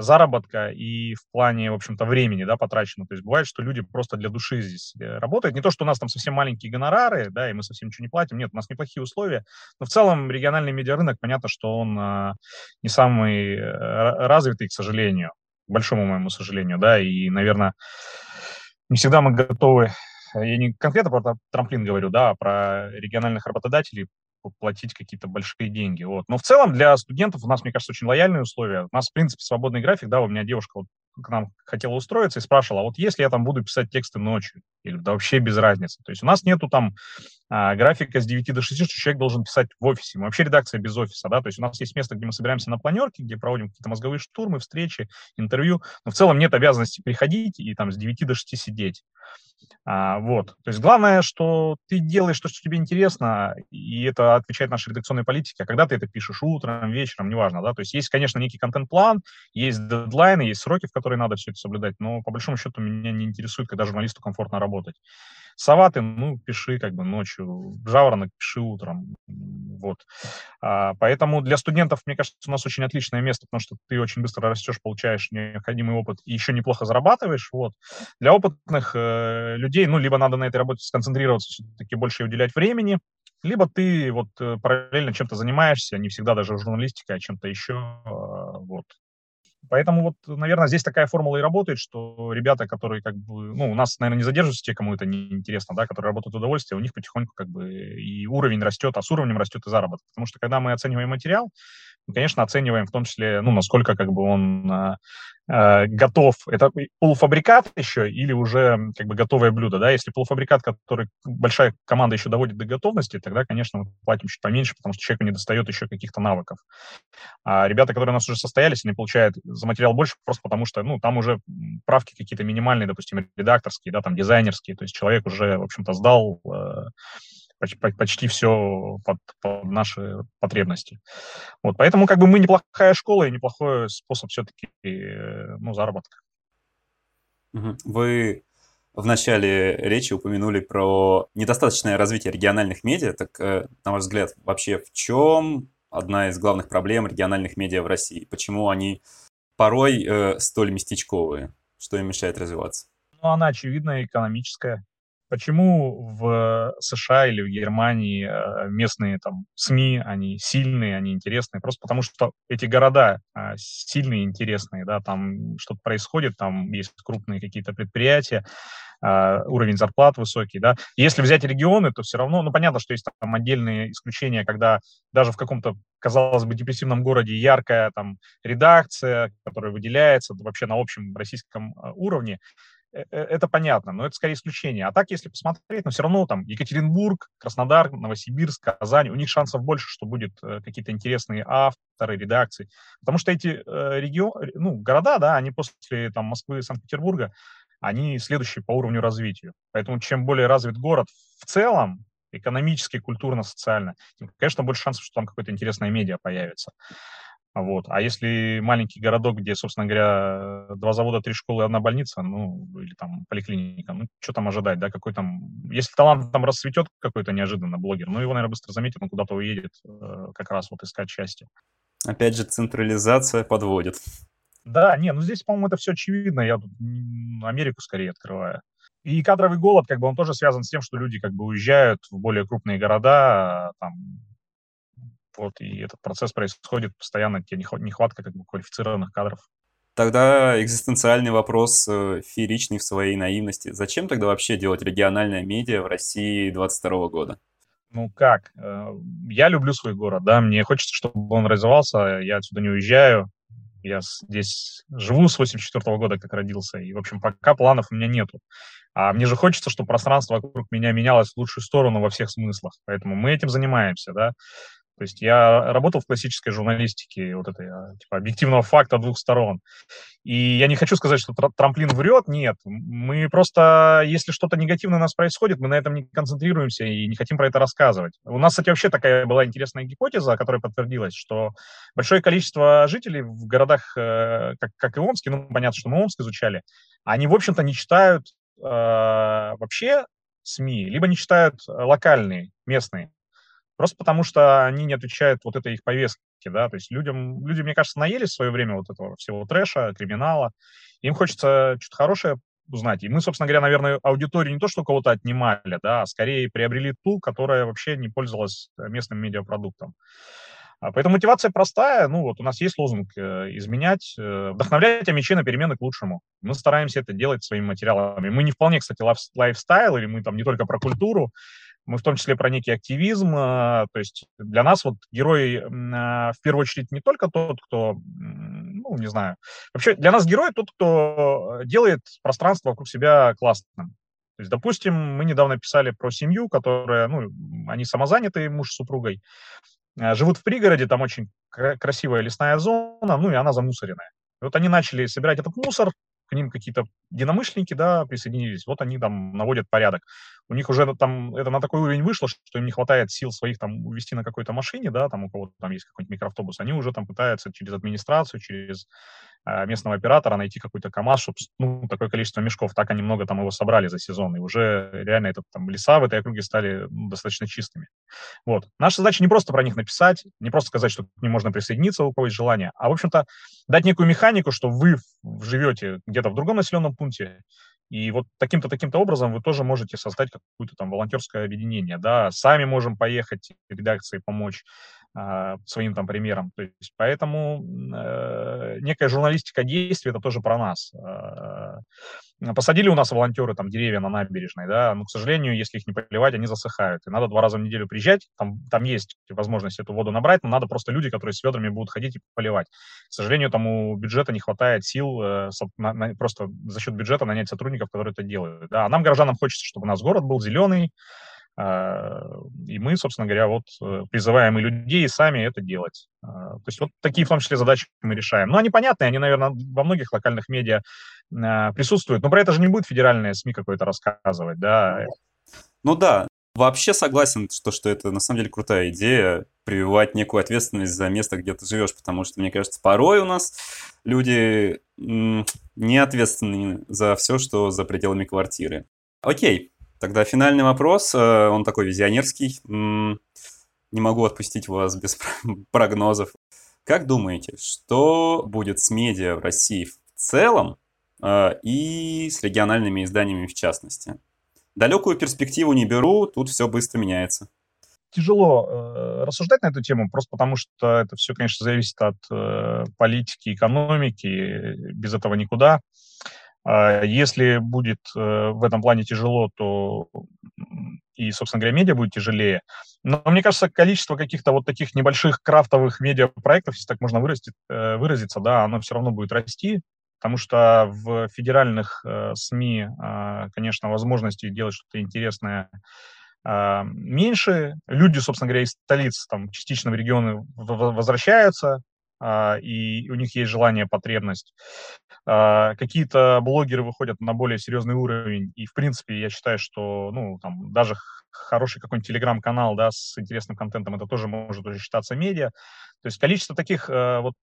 S3: заработка и в плане, в общем-то, времени, да, потрачено. То есть бывает, что люди просто для души здесь э, работают. Не то, что у нас там совсем маленькие гонорары, да, и мы совсем ничего не платим. Нет, у нас неплохие условия. Но в целом региональный медиарынок, понятно, что он а, не самый э, развитый, к сожалению, к большому моему сожалению, да, и, наверное, не всегда мы готовы я не конкретно про трамплин говорю, да, а про региональных работодателей платить какие-то большие деньги. Вот. Но в целом для студентов у нас, мне кажется, очень лояльные условия. У нас, в принципе, свободный график, да, у меня девушка вот к нам хотела устроиться и спрашивала, а вот если я там буду писать тексты ночью, или да вообще без разницы. То есть у нас нету там а, графика с 9 до 6, что человек должен писать в офисе. Мы вообще редакция без офиса, да, то есть у нас есть место, где мы собираемся на планерке, где проводим какие-то мозговые штурмы, встречи, интервью, но в целом нет обязанности приходить и там с 9 до 6 сидеть. А, вот. То есть главное, что ты делаешь то, что тебе интересно, и это отвечает нашей редакционной политике. А когда ты это пишешь утром, вечером, неважно, да. То есть есть, конечно, некий контент-план, есть дедлайны, есть сроки, в которые надо все это соблюдать, но по большому счету меня не интересует, когда журналисту комфортно работать. Сова ты, ну, пиши как бы ночью, жаворонок пиши утром. Вот. А, поэтому для студентов, мне кажется, у нас очень отличное место, потому что ты очень быстро растешь, получаешь необходимый опыт и еще неплохо зарабатываешь. Вот. Для опытных э, людей, ну, либо надо на этой работе сконцентрироваться, все-таки больше уделять времени, либо ты вот э, параллельно чем-то занимаешься, не всегда даже журналистикой, а чем-то еще. Э, вот. Поэтому вот, наверное, здесь такая формула и работает, что ребята, которые как бы, ну, у нас, наверное, не задерживаются те, кому это не интересно, да, которые работают в удовольствие, у них потихоньку как бы и уровень растет, а с уровнем растет и заработок. Потому что когда мы оцениваем материал, мы, конечно, оцениваем в том числе, ну, насколько как бы он а, Э, готов, это полуфабрикат еще или уже как бы готовое блюдо, да, если полуфабрикат, который большая команда еще доводит до готовности, тогда, конечно, мы платим чуть поменьше, потому что человеку не достает еще каких-то навыков. А ребята, которые у нас уже состоялись, они получают за материал больше просто потому, что, ну, там уже правки какие-то минимальные, допустим, редакторские, да, там дизайнерские, то есть человек уже, в общем-то, сдал э, почти все под, под наши потребности. Вот, поэтому как бы мы неплохая школа и неплохой способ все-таки э, ну, заработка.
S1: Вы в начале речи упомянули про недостаточное развитие региональных медиа. Так, э, на ваш взгляд, вообще в чем одна из главных проблем региональных медиа в России? Почему они порой э, столь местечковые? Что им мешает развиваться?
S3: Ну, она очевидно экономическая. Почему в США или в Германии э, местные там СМИ, они сильные, они интересные? Просто потому что эти города а, сильные, интересные, да, там что-то происходит, там есть крупные какие-то предприятия, а, уровень зарплат высокий, да. Если взять регионы, то все равно, ну, понятно, что есть там отдельные исключения, когда даже в каком-то, казалось бы, депрессивном городе яркая там редакция, которая выделяется вообще на общем российском уровне, Э, э, это понятно, но это скорее исключение. А так, если посмотреть, но все равно там Екатеринбург, Краснодар, Новосибирск, Казань, у них шансов больше, что будет э, какие-то интересные авторы, редакции. Потому что эти регионы, ну, города, да, они после там, Москвы, Санкт-Петербурга, они следующие по уровню развития. Поэтому чем более развит город в целом, экономически, культурно, социально, тем, конечно, больше шансов, что там какое-то интересное медиа появится. Вот. А если маленький городок, где, собственно говоря, два завода, три школы, одна больница, ну, или там поликлиника, ну, что там ожидать, да, какой там... Если талант там расцветет какой-то неожиданно блогер, ну, его, наверное, быстро заметят, он куда-то уедет э, как раз вот искать счастье.
S1: Опять же, централизация подводит.
S3: Да, не, ну здесь, по-моему, это все очевидно. Я тут Америку скорее открываю. И кадровый голод, как бы, он тоже связан с тем, что люди как бы уезжают в более крупные города, там, вот, и этот процесс происходит постоянно, тебе нехватка как бы квалифицированных кадров.
S1: Тогда экзистенциальный вопрос, э, фееричный в своей наивности. Зачем тогда вообще делать региональное медиа в России 22 года?
S3: Ну как? Э, я люблю свой город, да, мне хочется, чтобы он развивался, я отсюда не уезжаю, я здесь живу с 84 -го года, как родился, и, в общем, пока планов у меня нету. А мне же хочется, чтобы пространство вокруг меня менялось в лучшую сторону во всех смыслах, поэтому мы этим занимаемся, да. То есть я работал в классической журналистике, вот этой, а, типа, объективного факта двух сторон. И я не хочу сказать, что трамплин врет, нет. Мы просто, если что-то негативное у нас происходит, мы на этом не концентрируемся и не хотим про это рассказывать. У нас, кстати, вообще такая была интересная гипотеза, которая подтвердилась, что большое количество жителей в городах, э, как, как и Омске, ну, понятно, что мы Омск изучали, они, в общем-то, не читают э, вообще СМИ, либо не читают локальные, местные. Просто потому что они не отвечают вот этой их повестке, да, то есть людям, люди, мне кажется, наелись в свое время вот этого всего трэша, криминала, им хочется что-то хорошее узнать. И мы, собственно говоря, наверное, аудиторию не то, что кого-то отнимали, да, а скорее приобрели ту, которая вообще не пользовалась местным медиапродуктом. А поэтому мотивация простая. Ну вот у нас есть лозунг э, изменять, э, вдохновлять омичей на перемены к лучшему. Мы стараемся это делать своими материалами. Мы не вполне, кстати, лайфстайл, или мы там не только про культуру, мы в том числе про некий активизм. Э, то есть для нас вот герой э, в первую очередь не только тот, кто, ну, не знаю, вообще для нас герой тот, кто делает пространство вокруг себя классным. То есть, допустим, мы недавно писали про семью, которая, ну, они самозанятые, муж с супругой, э, живут в пригороде, там очень красивая лесная зона, ну, и она замусоренная. И вот они начали собирать этот мусор, к ним какие-то единомышленники, да, присоединились, вот они там наводят порядок. У них уже там это на такой уровень вышло, что им не хватает сил своих там увезти на какой-то машине, да, там у кого-то там есть какой-нибудь микроавтобус, они уже там пытаются через администрацию, через э, местного оператора найти какой-то КАМАЗ, чтобы, ну, такое количество мешков, так они много там его собрали за сезон, и уже реально этот, там, леса в этой округе стали ну, достаточно чистыми. Вот. Наша задача не просто про них написать, не просто сказать, что к ним можно присоединиться, у кого есть желание, а, в общем-то, дать некую механику, что вы живете где-то в другом населенном пункте, и вот таким-то, таким-то образом вы тоже можете создать какое-то там волонтерское объединение, да, сами можем поехать редакции помочь, своим там примером. То есть, поэтому э, некая журналистика действия это тоже про нас. Э, посадили у нас волонтеры там деревья на набережной, да, но, к сожалению, если их не поливать, они засыхают. И надо два раза в неделю приезжать, там, там есть возможность эту воду набрать, но надо просто люди, которые с ведрами будут ходить и поливать. К сожалению, там у бюджета не хватает сил э, на, на, просто за счет бюджета нанять сотрудников, которые это делают. Да. А нам, горожанам, хочется, чтобы у нас город был зеленый, а, и мы, собственно говоря, вот э, призываем и людей, и сами это делать. А, то есть вот такие в том числе задачи мы решаем. Ну, они понятные, они, наверное, во многих локальных медиа а, присутствуют, но про это же не будет федеральная СМИ какой-то рассказывать, да.
S1: Ну да, вообще согласен, что, что это на самом деле крутая идея, прививать некую ответственность за место, где ты живешь, потому что, мне кажется, порой у нас люди не ответственны за все, что за пределами квартиры. Окей, Тогда финальный вопрос, э, он такой визионерский. Не могу отпустить вас без [laughs] прогнозов. Как думаете, что будет с медиа в России в целом э, и с региональными изданиями в частности? Далекую перспективу не беру, тут все быстро меняется.
S3: Тяжело э, рассуждать на эту тему, просто потому что это все, конечно, зависит от э, политики, экономики, без этого никуда. А если будет э, в этом плане тяжело, то и, собственно говоря, медиа будет тяжелее. Но мне кажется, количество каких-то вот таких небольших крафтовых медиапроектов, если так можно выразить, э, выразиться, да, оно все равно будет расти, потому что в федеральных э, СМИ, а, конечно, возможностей делать что-то интересное а, меньше. Люди, собственно говоря, из столиц, там, частично в регионы возвращаются, и у них есть желание, потребность. А, какие-то блогеры выходят на более серьезный уровень, и, в принципе, я считаю, что, ну, там, даже хороший какой-нибудь телеграм-канал, да, с интересным контентом, это тоже может уже считаться медиа. То есть количество таких э, вот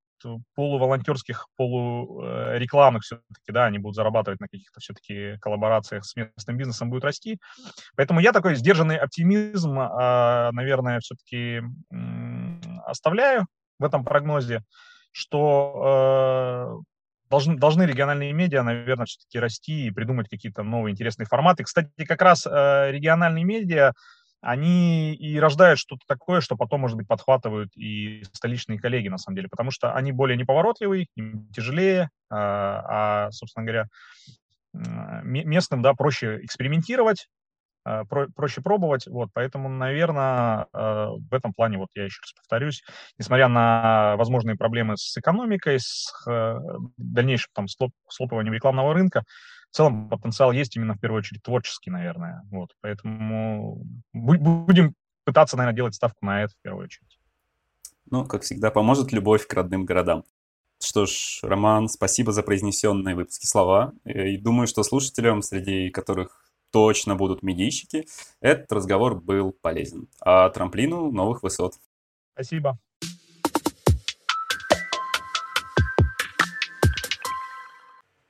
S3: полуволонтерских, полурекламных все-таки, да, они будут зарабатывать на каких-то все-таки коллаборациях с местным бизнесом, будет расти. Поэтому я такой сдержанный оптимизм, а, наверное, все-таки оставляю в этом прогнозе, что э, должны, должны региональные медиа, наверное, все-таки расти и придумать какие-то новые интересные форматы. Кстати, как раз э, региональные медиа, они и рождают что-то такое, что потом, может быть, подхватывают и столичные коллеги, на самом деле, потому что они более неповоротливые, им тяжелее, э, а, собственно говоря, местным, да, проще экспериментировать, про, проще пробовать, вот, поэтому, наверное, э, в этом плане, вот я еще раз повторюсь, несмотря на возможные проблемы с экономикой, с э, дальнейшим там слоп, слопыванием рекламного рынка, в целом потенциал есть именно в первую очередь творческий, наверное, вот, поэтому будем пытаться, наверное, делать ставку на это в первую очередь.
S1: Ну, как всегда, поможет любовь к родным городам. Что ж, Роман, спасибо за произнесенные выпуски слова. И думаю, что слушателям, среди которых точно будут медийщики, этот разговор был полезен. А трамплину новых высот.
S3: Спасибо.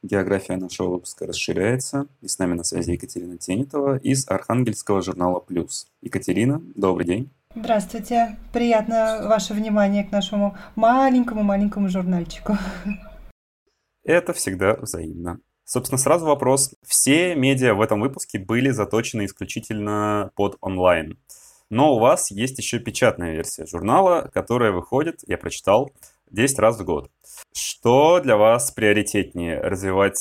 S1: География нашего выпуска расширяется, и с нами на связи Екатерина Тенитова из архангельского журнала «Плюс». Екатерина, добрый день.
S4: Здравствуйте. Приятно ваше внимание к нашему маленькому-маленькому журнальчику.
S1: Это всегда взаимно. Собственно, сразу вопрос. Все медиа в этом выпуске были заточены исключительно под онлайн. Но у вас есть еще печатная версия журнала, которая выходит, я прочитал, 10 раз в год. Что для вас приоритетнее, развивать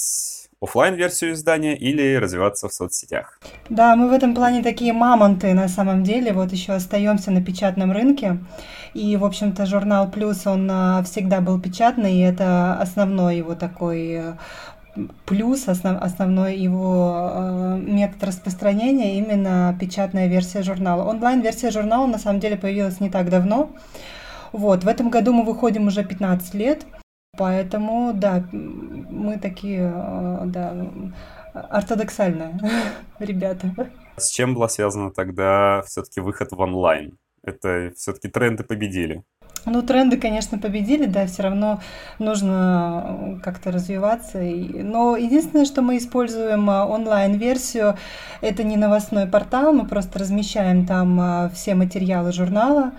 S1: офлайн версию издания или развиваться в соцсетях?
S4: Да, мы в этом плане такие мамонты на самом деле. Вот еще остаемся на печатном рынке. И, в общем-то, журнал Плюс, он а, всегда был печатный, и это основной его такой плюс, основ, основной его э, метод распространения именно печатная версия журнала. Онлайн-версия журнала на самом деле появилась не так давно. Вот, в этом году мы выходим уже 15 лет, поэтому, да, мы такие, э, да, ортодоксальные [laughs] ребята.
S1: С чем была связана тогда все-таки выход в онлайн? Это все-таки тренды победили.
S4: Ну, тренды, конечно, победили, да, все равно нужно как-то развиваться. Но единственное, что мы используем э, онлайн-версию, это не новостной портал, мы просто размещаем там э, все материалы журнала,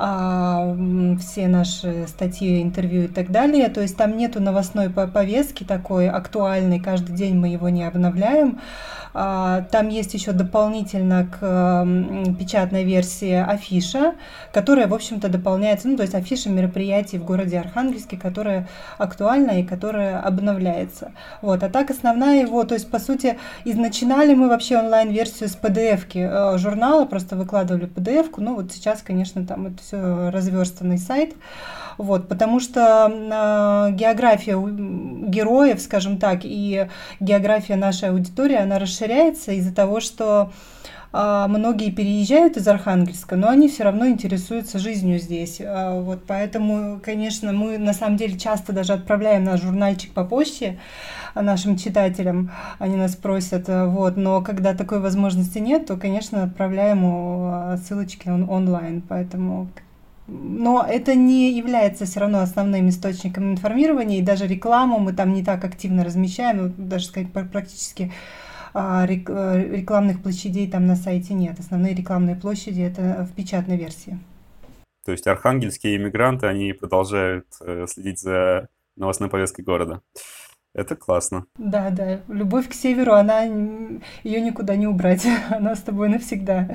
S4: а, все наши статьи, интервью и так далее. То есть там нету новостной повестки такой актуальной, каждый день мы его не обновляем. А, там есть еще дополнительно к печатной версии афиша, которая, в общем-то, дополняется, ну, то есть афиша мероприятий в городе Архангельске, которая актуальна и которая обновляется. Вот. А так основная его, то есть, по сути, из начинали мы вообще онлайн-версию с PDF-ки э, журнала, просто выкладывали PDF-ку, ну, вот сейчас, конечно, там это все разверстанный сайт. Вот, потому что э, география героев, скажем так, и география нашей аудитории, она расширяется из-за того, что э, многие переезжают из Архангельска, но они все равно интересуются жизнью здесь. Э, вот, поэтому, конечно, мы на самом деле часто даже отправляем наш журнальчик по почте нашим читателям, они нас просят, вот, но когда такой возможности нет, то, конечно, отправляем ссылочки он онлайн, поэтому но это не является все равно основным источником информирования, и даже рекламу мы там не так активно размещаем, даже сказать практически а, э, рекламных площадей там на сайте нет. Основные рекламные площади это в печатной версии.
S1: То есть архангельские иммигранты, они продолжают э, следить за новостной повесткой города. Это классно.
S4: Да, да. Любовь к северу, она ее никуда не убрать. [laughs] Она с тобой навсегда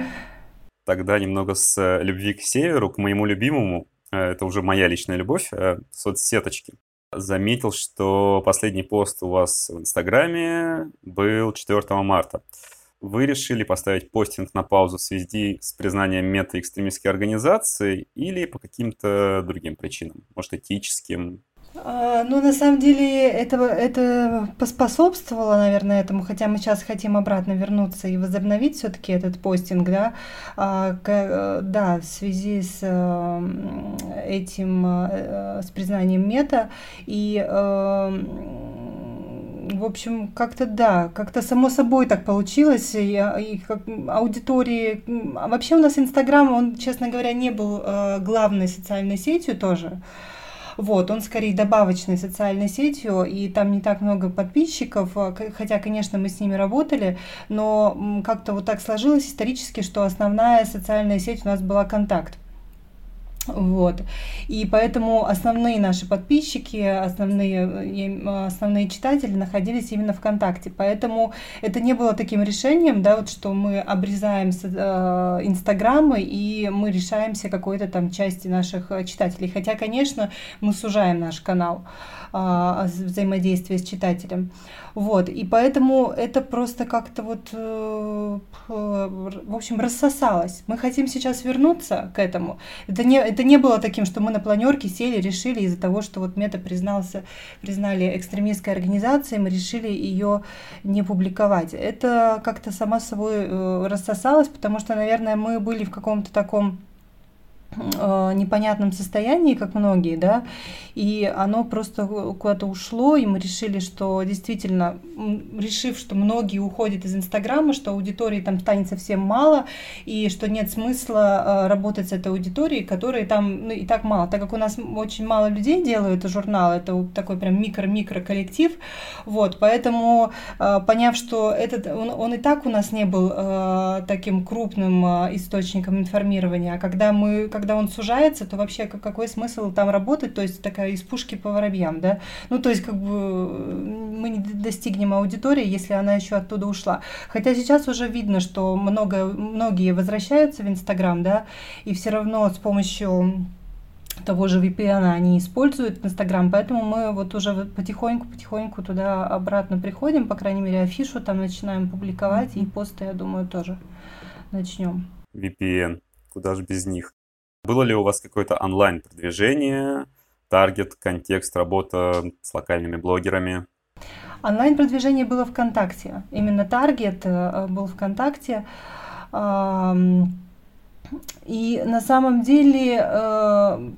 S1: тогда немного с э, любви к северу, к моему любимому, э, это уже моя личная любовь, э, соцсеточки. Заметил, что последний пост у вас в Инстаграме был 4 марта. Вы решили поставить постинг на паузу в связи с признанием мета-экстремистской организации или по каким-то другим причинам? Может, этическим,
S4: ну, на самом деле, это, это поспособствовало, наверное, этому, хотя мы сейчас хотим обратно вернуться и возобновить все-таки этот постинг, да, а, к, да, в связи с э, этим, э, с признанием мета, и, э, в общем, как-то, да, как-то само собой так получилось, и, и как, аудитории, вообще у нас Инстаграм, он, честно говоря, не был главной социальной сетью тоже, вот, он скорее добавочной социальной сетью, и там не так много подписчиков, а, хотя, конечно, мы с ними работали, но как-то вот так сложилось исторически, что основная социальная сеть у нас была «Контакт». Вот. И поэтому основные наши подписчики, основные, основные читатели находились именно ВКонтакте. Поэтому это не было таким решением, да, вот что мы обрезаем э, Инстаграмы и мы решаемся какой-то там части наших читателей. Хотя, конечно, мы сужаем наш канал э, взаимодействия с читателем. Вот, и поэтому это просто как-то вот, э, в общем, рассосалось. Мы хотим сейчас вернуться к этому. Это не, это не было таким, что мы на планерке сели, решили из-за того, что вот мета признался, признали экстремистской организацией, мы решили ее не публиковать. Это как-то само собой э, рассосалось, потому что, наверное, мы были в каком-то таком непонятном состоянии, как многие, да, и оно просто куда-то ушло, и мы решили, что действительно, решив, что многие уходят из Инстаграма, что аудитории там станет совсем мало, и что нет смысла э, работать с этой аудиторией, которой там ну, и так мало, так как у нас очень мало людей делают журнал, это такой прям микро-микро коллектив, вот, поэтому э, поняв, что этот, он, он и так у нас не был таким крупным источником информирования, а когда мы, когда он сужается, то вообще какой смысл там работать, то есть такая из пушки по воробьям, да? Ну, то есть как бы мы не достигнем аудитории, если она еще оттуда ушла. Хотя сейчас уже видно, что много, многие возвращаются в Инстаграм, да, и все равно с помощью того же VPN они используют Инстаграм, поэтому мы вот уже потихоньку-потихоньку туда обратно приходим, по крайней мере, афишу там начинаем публиковать, и посты, я думаю, тоже начнем.
S1: VPN, куда же без них? Было ли у вас какое-то онлайн-продвижение, таргет, контекст, работа с локальными блогерами?
S4: Онлайн-продвижение было ВКонтакте. Именно таргет э, был ВКонтакте. И на самом деле, э,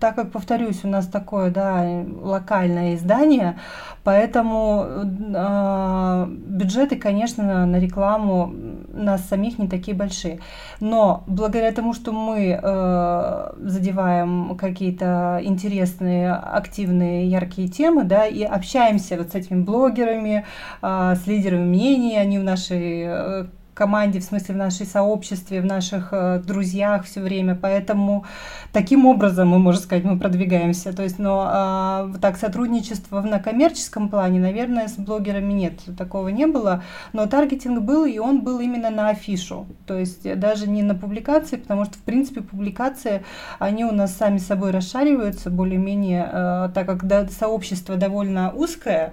S4: так как, повторюсь, у нас такое да, локальное издание, поэтому э, бюджеты, конечно, на рекламу нас самих не такие большие. Но благодаря тому, что мы э, задеваем какие-то интересные, активные, яркие темы, да, и общаемся вот с этими блогерами, с лидерами мнений, они в нашей команде, в смысле в нашей сообществе, в наших э, друзьях все время. Поэтому таким образом мы, можно сказать, мы продвигаемся. То есть, но э, так сотрудничество на коммерческом плане, наверное, с блогерами нет, такого не было. Но таргетинг был, и он был именно на афишу. То есть даже не на публикации, потому что, в принципе, публикации, они у нас сами собой расшариваются более-менее, э, так как да, сообщество довольно узкое,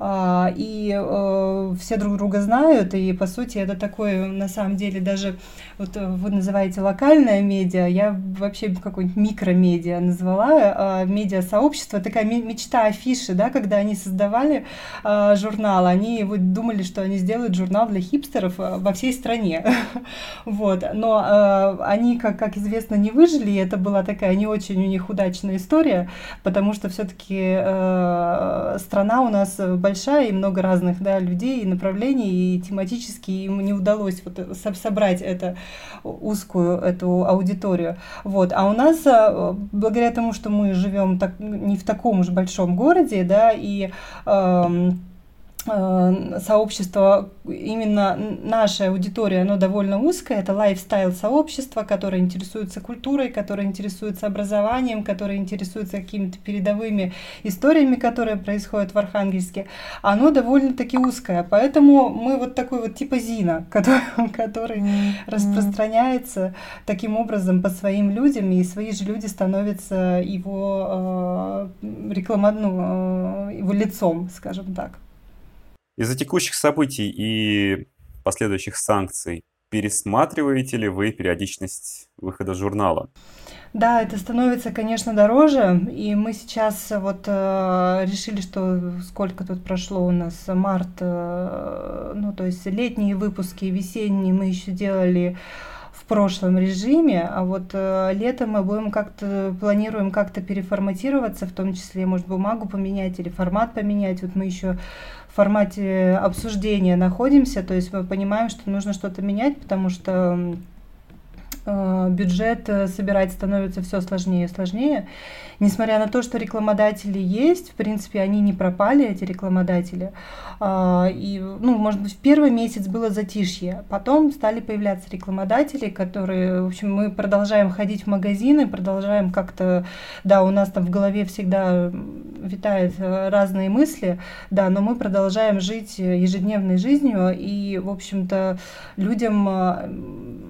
S4: и э, все друг друга знают, и по сути это такое, на самом деле, даже вот вы называете локальное медиа, я вообще какой-нибудь микромедиа назвала, а, медиа-сообщество, такая мечта афиши, да, когда они создавали а, журнал, они вот думали, что они сделают журнал для хипстеров во всей стране, [laughs] вот, но они, как, как известно, не выжили, и это была такая не очень у них удачная история, потому что все-таки э, страна у нас большая и много разных да, людей и направлений, и тематически им не удалось вот собрать это узкую эту аудиторию. Вот. А у нас, э, благодаря тому, что мы живем так, не в таком уж большом городе, да, и э, Э, сообщество, именно наша аудитория, оно довольно узкое, это лайфстайл сообщество, которое интересуется культурой, которое интересуется образованием, которое интересуется какими-то передовыми историями, которые происходят в Архангельске, оно довольно-таки узкое, поэтому мы вот такой вот типа Зина, [laughs] который, который mm-hmm. распространяется таким образом по своим людям, и свои же люди становятся его э, реклама, ну, э, его лицом, скажем так.
S1: Из-за текущих событий и последующих санкций пересматриваете ли вы периодичность выхода журнала?
S4: Да, это становится, конечно, дороже, и мы сейчас вот э, решили, что сколько тут прошло у нас март, э, ну то есть летние выпуски, весенние мы еще делали в прошлом режиме, а вот э, летом мы будем как-то планируем как-то переформатироваться, в том числе, может, бумагу поменять или формат поменять. Вот мы еще формате обсуждения находимся, то есть мы понимаем, что нужно что-то менять, потому что бюджет э, собирать становится все сложнее и сложнее. Несмотря на то, что рекламодатели есть, в принципе, они не пропали, эти рекламодатели. А, и, ну, может быть, в первый месяц было затишье. Потом стали появляться рекламодатели, которые, в общем, мы продолжаем ходить в магазины, продолжаем как-то, да, у нас там в голове всегда витают э, разные мысли, да, но мы продолжаем жить ежедневной жизнью, и, в общем-то, людям э,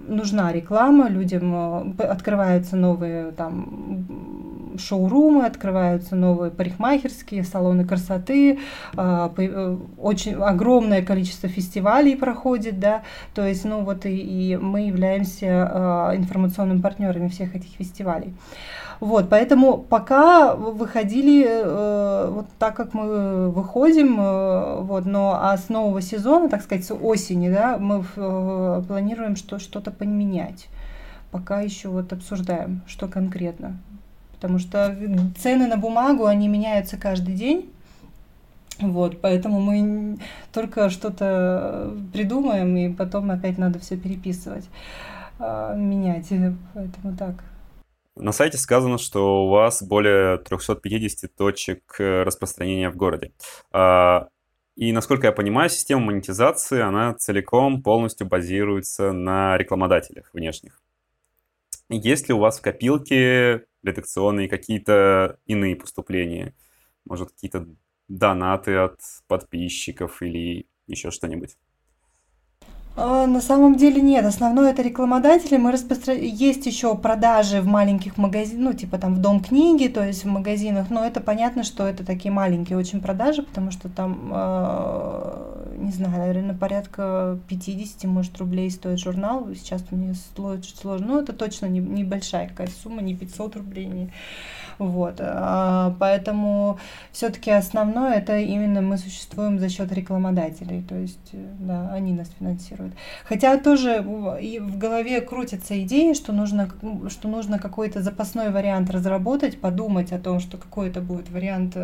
S4: нужна реклама, людям э, открываются новые там шоурумы, открываются новые парикмахерские, салоны красоты, а, э, очень огромное количество фестивалей проходит, да, то есть, ну вот и, и мы являемся а, информационными партнерами всех этих фестивалей. Вот, поэтому пока выходили э, вот так, как мы выходим, э, вот, но а с нового сезона, так сказать, с осени, да, мы э, планируем что, что-то поменять пока еще вот обсуждаем, что конкретно. Потому что цены на бумагу, они меняются каждый день. Вот, поэтому мы только что-то придумаем, и потом опять надо все переписывать, а, менять. Поэтому так.
S1: На сайте сказано, что у вас более 350 точек э, распространения в городе. А, и, насколько я понимаю, система монетизации, она целиком полностью базируется на рекламодателях внешних. Есть ли у вас в копилке редакционные какие-то иные поступления? Может, какие-то донаты от подписчиков или еще что-нибудь?
S4: А, на самом деле нет, основное это рекламодатели. Мы распостра... Есть еще продажи в маленьких магазинах, ну типа там в дом книги, то есть в магазинах, но это понятно, что это такие маленькие очень продажи, потому что там, э, не знаю, наверное, порядка 50, может, рублей стоит журнал. Сейчас мне сложно, ну это точно не, небольшая какая-то сумма, не 500 рублей, не... Вот. А, поэтому все-таки основное это именно мы существуем за счет рекламодателей, то есть да, они нас финансируют. Хотя тоже и в голове крутятся идеи, что нужно, что нужно какой-то запасной вариант разработать, подумать о том, что какой это будет вариант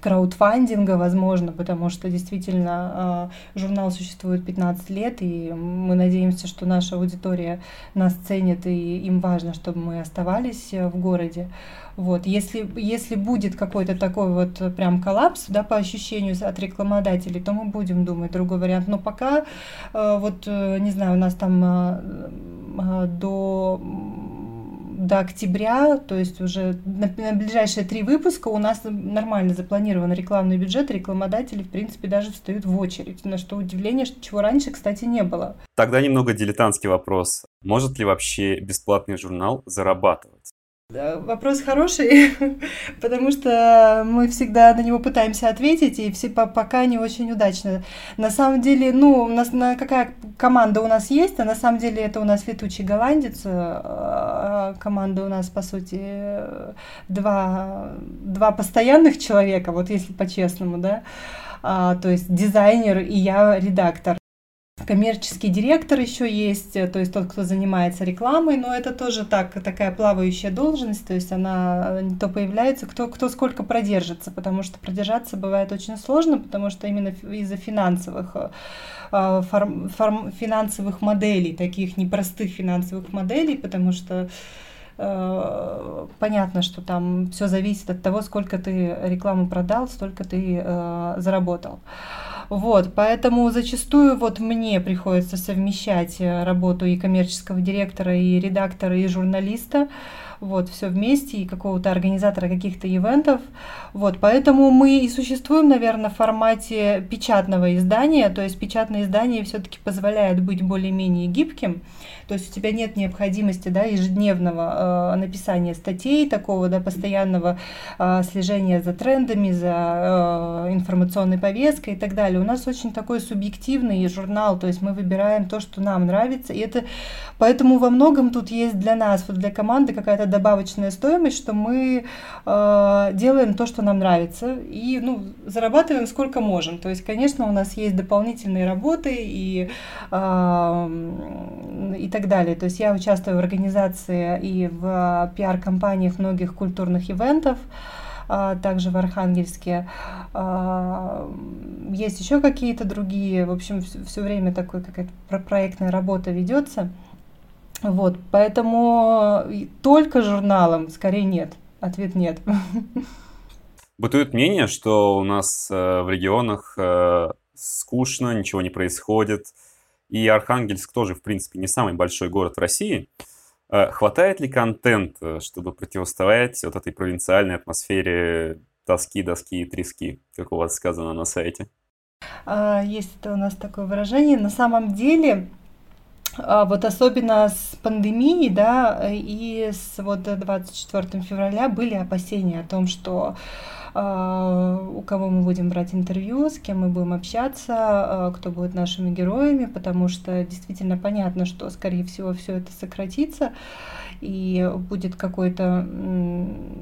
S4: краудфандинга, возможно, потому что действительно э, журнал существует 15 лет, и мы надеемся, что наша аудитория нас ценит, и им важно, чтобы мы оставались э, в городе. Вот. Если, если будет какой-то такой вот прям коллапс, да, по ощущению от рекламодателей, то мы будем думать другой вариант. Но пока, э, вот, не знаю, у нас там до до октября, то есть уже на, на ближайшие три выпуска у нас нормально запланирован рекламный бюджет, рекламодатели, в принципе, даже встают в очередь, на что удивление, чего раньше, кстати, не было.
S1: Тогда немного дилетантский вопрос. Может ли вообще бесплатный журнал зарабатывать?
S4: Вопрос хороший, [laughs] потому что мы всегда на него пытаемся ответить, и все пока не очень удачно. На самом деле, ну, у нас на какая команда у нас есть, а на самом деле это у нас летучий голландец. А, команда у нас, по сути, два, два постоянных человека, вот если по-честному, да. А, то есть дизайнер и я редактор коммерческий директор еще есть, э, то есть тот, кто занимается рекламой, но это тоже так, такая плавающая должность, то есть она не то появляется, кто, кто сколько продержится, потому что продержаться бывает очень сложно, потому что именно из-за финансовых э, а, форм, форм, финансовых моделей, таких непростых финансовых моделей, потому что э, понятно, что там все зависит от того, сколько ты рекламу продал, столько ты э, заработал. Вот, поэтому зачастую вот мне приходится совмещать э, работу и коммерческого директора, и редактора, и журналиста вот, все вместе, и какого-то организатора каких-то ивентов, вот, поэтому мы и существуем, наверное, в формате печатного издания, то есть печатное издание все-таки позволяет быть более-менее гибким, то есть у тебя нет необходимости, да, ежедневного э, написания статей, такого, да, постоянного э, слежения за трендами, за э, информационной повесткой и так далее. У нас очень такой субъективный журнал, то есть мы выбираем то, что нам нравится, и это, поэтому во многом тут есть для нас, вот для команды какая-то добавочная стоимость, что мы э, делаем то, что нам нравится, и, ну, зарабатываем сколько можем. То есть, конечно, у нас есть дополнительные работы и, э, и так далее. То есть я участвую в организации и в пиар-компаниях многих культурных ивентов, а, также в Архангельске. А, есть еще какие-то другие, в общем, все время такой какая-то проектная работа ведется. Вот, поэтому только журналом скорее нет. Ответ нет.
S1: Бытует мнение, что у нас э, в регионах э, скучно, ничего не происходит, и Архангельск тоже, в принципе, не самый большой город в России. Э, хватает ли контента, чтобы противостоять вот этой провинциальной атмосфере тоски, доски и трески, как у вас сказано на сайте?
S4: А, есть у нас такое выражение. На самом деле, вот особенно с пандемией, да, и с вот 24 февраля были опасения о том, что а, у кого мы будем брать интервью, с кем мы будем общаться, а, кто будет нашими героями, потому что действительно понятно, что, скорее всего, все это сократится, и будет какой-то,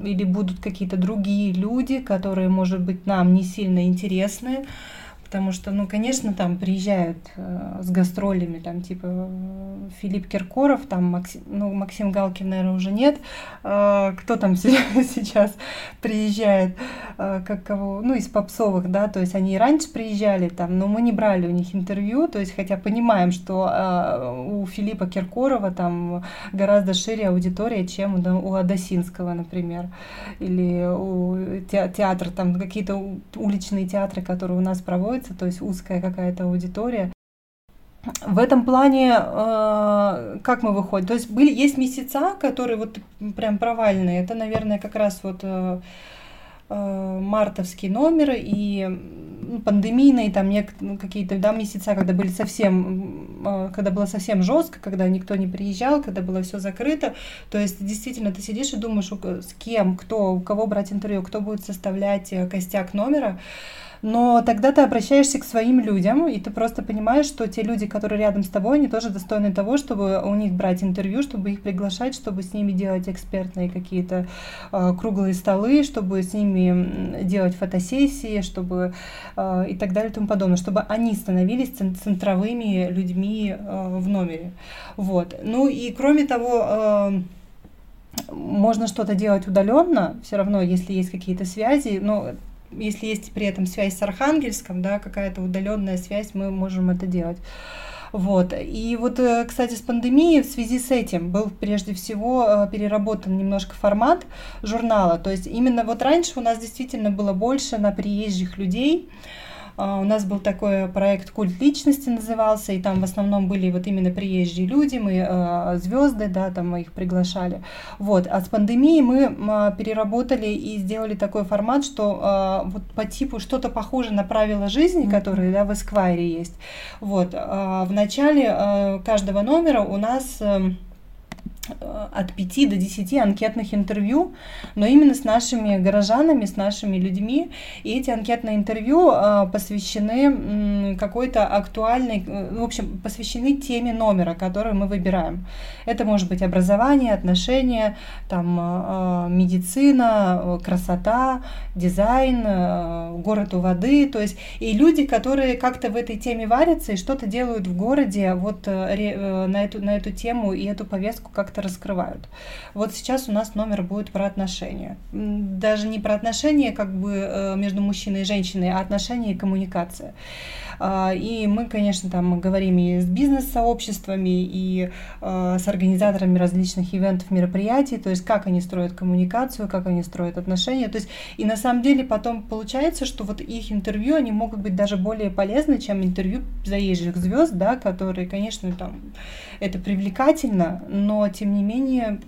S4: или будут какие-то другие люди, которые, может быть, нам не сильно интересны, потому что, ну, конечно, там приезжают э, с гастролями, там, типа, Филипп Киркоров, там, Максим, ну, Максим Галкин, наверное, уже нет, э, кто там [laughs] сейчас приезжает, э, как кого, ну, из попсовых, да, то есть они и раньше приезжали там, но мы не брали у них интервью, то есть, хотя понимаем, что э, у Филиппа Киркорова там гораздо шире аудитория, чем у, у Адасинского, например, или у театра, там какие-то уличные театры, которые у нас проводятся, то есть узкая какая-то аудитория. В этом плане, э, как мы выходим? То есть были, есть месяца, которые вот прям провальные. Это, наверное, как раз вот э, э, мартовский номер и пандемийные там ну, какие-то да, месяца, когда были совсем, э, когда было совсем жестко, когда никто не приезжал, когда было все закрыто. То есть действительно ты сидишь и думаешь, с кем, кто, у кого брать интервью, кто будет составлять э, костяк номера но тогда ты обращаешься к своим людям, и ты просто понимаешь, что те люди, которые рядом с тобой, они тоже достойны того, чтобы у них брать интервью, чтобы их приглашать, чтобы с ними делать экспертные какие-то э, круглые столы, чтобы с ними делать фотосессии, чтобы э, и так далее и тому подобное, чтобы они становились центровыми людьми э, в номере. Вот. Ну и кроме того, э, можно что-то делать удаленно, все равно, если есть какие-то связи, но если есть при этом связь с Архангельском, да, какая-то удаленная связь, мы можем это делать. Вот. И вот, э, кстати, с пандемией в связи с этим был прежде всего э, переработан немножко формат журнала. То есть именно вот раньше у нас действительно было больше на приезжих людей, у нас был такой проект «Культ личности» назывался, и там в основном были вот именно приезжие люди, мы э, звезды, да, там мы их приглашали. Вот. А с пандемией мы переработали и сделали такой формат, что а, вот по типу что-то похоже на правила жизни, которые да, в Esquire есть. Вот. В начале э, каждого номера у нас эм, Э, от 5 до 10 анкетных интервью, но именно с нашими горожанами, с нашими людьми. И эти анкетные интервью э, посвящены какой-то актуальной, э, в общем, посвящены теме номера, который мы выбираем. Это может быть образование, отношения, там, медицина, красота, дизайн, город у воды. То есть и люди, которые как-то в этой теме варятся и что-то делают в городе вот на эту, на эту тему и эту повестку как-то как-то раскрывают. Вот сейчас у нас номер будет про отношения. Даже не про отношения как бы э, между мужчиной и женщиной, а отношения и коммуникация. А, и мы, конечно, там говорим и с бизнес-сообществами, и э, с организаторами различных ивентов, мероприятий, то есть как они строят коммуникацию, как они строят отношения. То есть и на самом деле потом получается, что вот их интервью, они могут быть даже более полезны, чем интервью заезжих звезд, да, которые, конечно, там это привлекательно, но тем не менее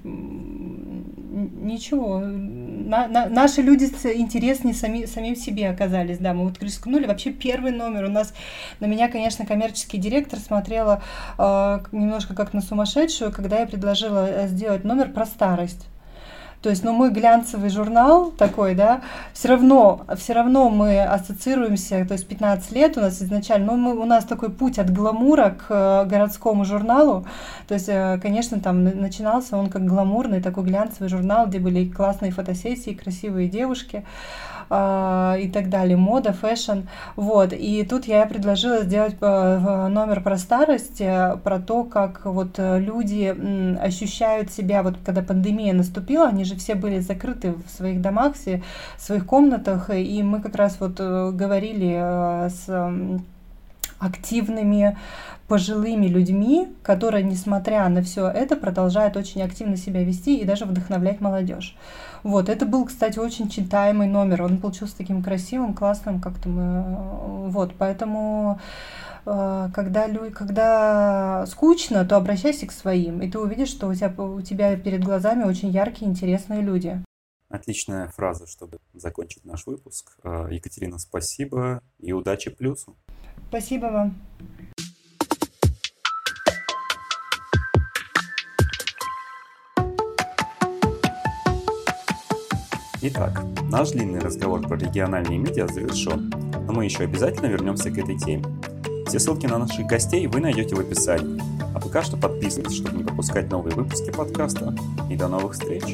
S4: ничего. На, на, наши люди интереснее сами, самим себе оказались, да, мы вот рискнули. Вообще первый номер у нас на меня, конечно, коммерческий директор смотрела э, немножко как на сумасшедшую, когда я предложила э, сделать номер про старость. То есть, ну, мы глянцевый журнал такой, да, все равно, все равно мы ассоциируемся, то есть 15 лет у нас изначально, ну, мы, у нас такой путь от гламура к э, городскому журналу, то есть, э, конечно, там начинался он как гламурный такой глянцевый журнал, где были классные фотосессии, красивые девушки, э, и так далее, мода, fashion, вот, и тут я предложила сделать э, номер про старость, э, про то, как вот э, люди ощущают себя, вот когда пандемия наступила, они же все были закрыты в своих домах, в своих комнатах, и мы как раз вот говорили с активными пожилыми людьми, которые, несмотря на все это, продолжают очень активно себя вести и даже вдохновлять молодежь. Вот, это был, кстати, очень читаемый номер. Он получился таким красивым, классным, как-то мы... Э, вот, поэтому когда, когда скучно, то обращайся к своим, и ты увидишь, что у тебя, у тебя перед глазами очень яркие, интересные люди.
S1: Отличная фраза, чтобы закончить наш выпуск. Екатерина, спасибо и удачи плюсу.
S4: Спасибо вам.
S1: Итак, наш длинный разговор про региональные медиа завершен, но мы еще обязательно вернемся к этой теме. Все ссылки на наших гостей вы найдете в описании. А пока что подписывайтесь, чтобы не пропускать новые выпуски подкаста. И до новых встреч!